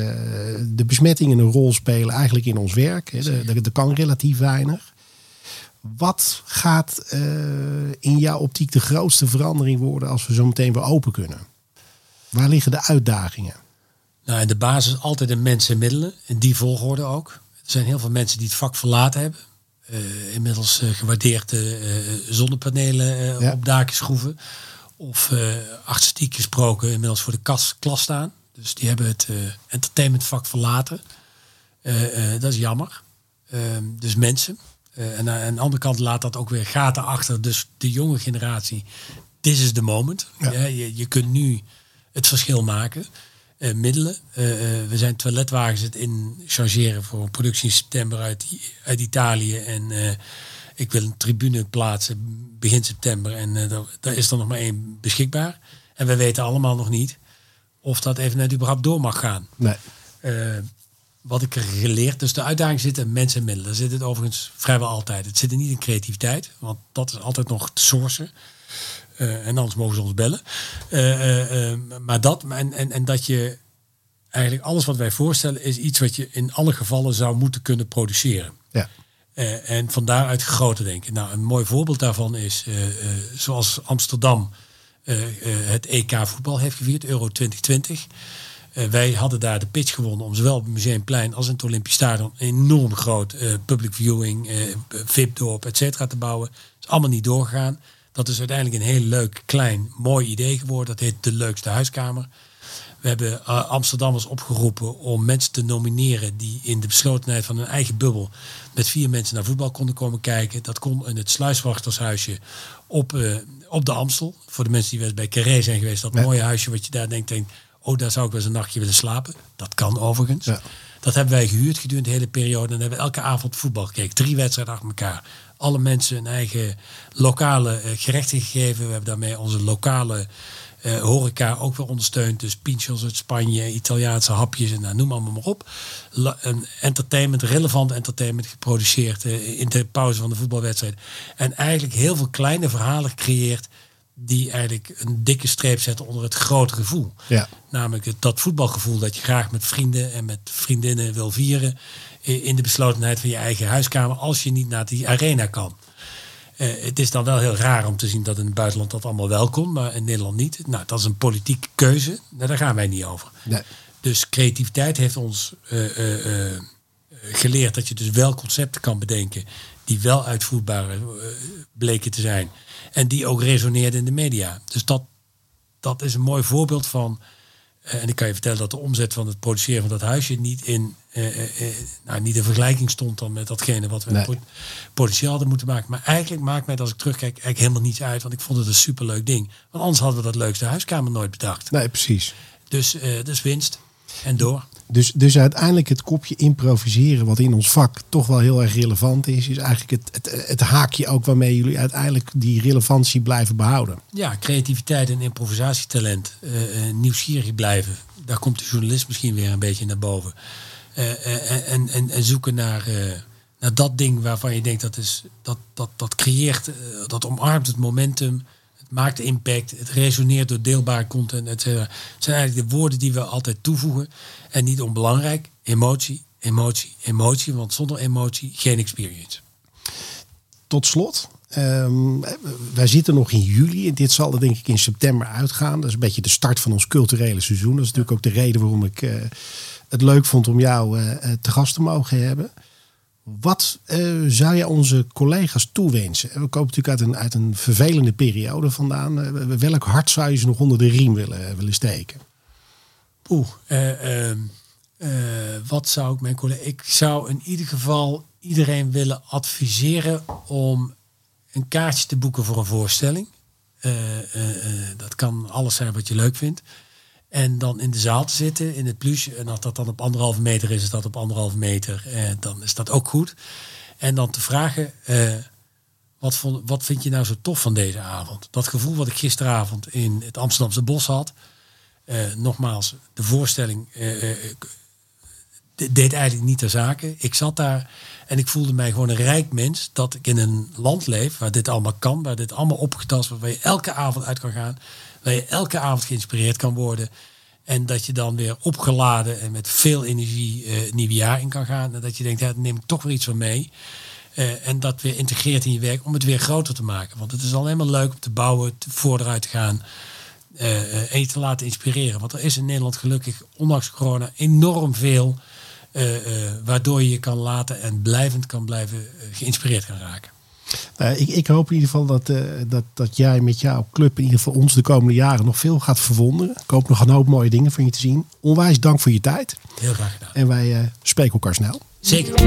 de besmettingen een rol spelen eigenlijk in ons werk. Er- Er er kan relatief weinig. Wat gaat eh, in jouw optiek de grootste verandering worden als we zo meteen weer open kunnen? Waar liggen de uitdagingen? Nou, in de basis altijd in mensen en middelen. In die volgorde ook. Er zijn heel veel mensen die het vak verlaten hebben. Eh, inmiddels eh, gewaardeerde zonnepanelen Ja. op daken schroeven. Of artistiek gesproken inmiddels voor de kas, klas staan. Dus die hebben het entertainmentvak verlaten. Dat is jammer. Ehm, dus mensen. Eh, en aan de andere kant laat dat ook weer gaten achter. Dus de jonge generatie. This is the moment. Ja. Ja, je, je kunt nu het verschil maken. Eh, middelen. Eh, eh, we zijn toiletwagens het in chargeren voor een productie in september uit, uit Italië. En eh, ik wil een tribune plaatsen begin september. En eh, daar, daar is er nog maar één beschikbaar. En we weten allemaal nog niet of dat evenement überhaupt door mag gaan. Nee. Wat ik er geleerd, dus de uitdaging zit in mensen en middelen. Daar zit het overigens vrijwel altijd. Het zit er niet in creativiteit, want dat is altijd nog te sourcen. Eh, en anders mogen ze ons bellen. Eh, eh, maar dat, en, en, en dat je eigenlijk alles wat wij voorstellen, is iets wat je in alle gevallen zou moeten kunnen produceren. Ja. En van daaruit groter denken. Nou, een mooi voorbeeld daarvan is zoals Amsterdam het EK voetbal heeft gevierd, Euro 2020. Eh, wij hadden daar de pitch gewonnen om zowel op het Museumplein als in het Olympisch Stadion een enorm groot eh, public viewing, eh VIP-dorp, et cetera te bouwen. is allemaal niet doorgegaan. Dat is uiteindelijk een heel leuk, klein, mooi idee geworden. Dat heet de leukste huiskamer. We hebben Amsterdammers opgeroepen om mensen te nomineren die in de beslotenheid van hun eigen bubbel met vier mensen naar voetbal konden komen kijken. Dat kon in het sluiswachtershuisje op, op de Amstel. Voor de mensen die wel eens bij Carré zijn geweest, dat Ja. mooie huisje wat je daar denkt, denkt, oh daar zou ik wel eens een nachtje willen slapen. Dat kan overigens. Ja. Dat hebben wij gehuurd gedurende de hele periode. En hebben we elke avond voetbal gekeken. Drie wedstrijden achter elkaar. alle mensen een eigen lokale uh, gerechten gegeven. We hebben daarmee onze lokale uh, horeca ook weer ondersteund. Dus pinchos uit Spanje, Italiaanse hapjes en nou, noem allemaal maar op. een entertainment, relevant entertainment geproduceerd uh, in de pauze van de voetbalwedstrijd. En eigenlijk heel veel kleine verhalen gecreëerd die eigenlijk een dikke streep zetten onder het grote gevoel. Ja. Namelijk het, dat voetbalgevoel dat je graag met vrienden en met vriendinnen wil vieren in de beslotenheid van je eigen huiskamer als je niet naar die arena kan. Uh, het is dan wel heel raar om te zien dat in het buitenland dat allemaal wel kon, maar in Nederland niet. Nou, dat is een politieke keuze. Nou, daar gaan wij niet over. Nee. Dus creativiteit heeft ons uh, uh, geleerd dat je dus wel concepten kan bedenken die wel uitvoerbaar bleken te zijn. En die ook resoneerden in de media. Dus dat, dat is een mooi voorbeeld van en ik kan je vertellen dat de omzet van het produceren van dat huisje niet in, uh, uh, nou, niet in vergelijking stond dan met datgene wat we nee. potentieel hadden moeten maken. Maar eigenlijk maakt mij, als ik terugkijk, eigenlijk helemaal niets uit. Want ik vond het een superleuk ding. Want anders hadden we dat leukste huiskamer nooit bedacht. Nee, precies. Dus, dus winst en door. Dus, dus uiteindelijk het kopje improviseren, wat in ons vak toch wel heel erg relevant is, is eigenlijk het, het, het, haakje ook waarmee jullie uiteindelijk die relevantie blijven behouden. Ja, creativiteit en improvisatietalent, uh, uh, nieuwsgierig blijven. Daar komt de journalist misschien weer een beetje naar boven. Uh, en, en, en zoeken naar, naar dat ding waarvan je denkt dat is dat, dat, dat creëert, dat omarmt het momentum maakt impact, het resoneert door deelbare content, et cetera. Het zijn eigenlijk de woorden die we altijd toevoegen. En niet onbelangrijk, emotie, emotie, emotie. Want zonder emotie geen experience. Tot slot, um, wij zitten nog in juli en dit zal er denk ik in september uitgaan. Dat is een beetje de start van ons culturele seizoen. Dat is natuurlijk ook de reden waarom ik uh, het leuk vond om jou uh, te gast te mogen hebben. Wat uh, zou je onze collega's toewensen? We komen natuurlijk uit een, uit een vervelende periode vandaan. Uh, welk hart zou je ze nog onder de riem willen, willen steken? Oeh, uh, wat zou ik mijn collega... Ik zou in ieder geval iedereen willen adviseren om een kaartje te boeken voor een voorstelling. dat kan alles zijn wat je leuk vindt. En dan in de zaal te zitten, in het plus. En als dat dan op anderhalve meter is, is dat op anderhalve meter. Eh, dan is dat ook goed. En dan te vragen, eh, wat, wat vind je nou zo tof van deze avond? Dat gevoel wat ik gisteravond in het Amsterdamse bos had. Eh, nogmaals, de voorstelling deed eigenlijk niet ter zake. Ik zat daar en ik voelde mij gewoon een rijk mens. Dat ik in een land leef waar dit allemaal kan. Waar dit allemaal opgetast wordt. Waar je elke avond uit kan gaan waar je elke avond geïnspireerd kan worden. En dat je dan weer opgeladen en met veel energie uh, nieuw jaar in kan gaan. En dat je denkt, ja, neem ik toch weer iets van mee. Uh, en dat weer integreert in je werk om het weer groter te maken. Want het is alleen maar leuk om te bouwen, te vooruit te gaan. Uh, en je te laten inspireren. Want er is in Nederland gelukkig, ondanks corona, enorm veel. waardoor je je kan laten en blijvend kan blijven geïnspireerd kan raken. Uh, ik, ik, hoop in ieder geval dat, uh, dat, dat jij met jouw club in ieder geval ons de komende jaren nog veel gaat verwonderen. Ik hoop nog een hoop mooie dingen van je te zien. Onwijs dank voor je tijd. Heel graag gedaan. En wij uh, spreken elkaar snel. Zeker.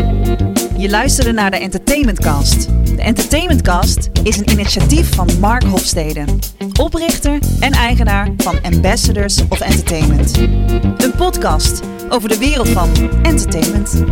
Je luisterde naar de Entertainmentcast. De Entertainmentcast is een initiatief van Mark Hofstede, oprichter en eigenaar van Ambassadors of Entertainment. Een podcast over de wereld van entertainment.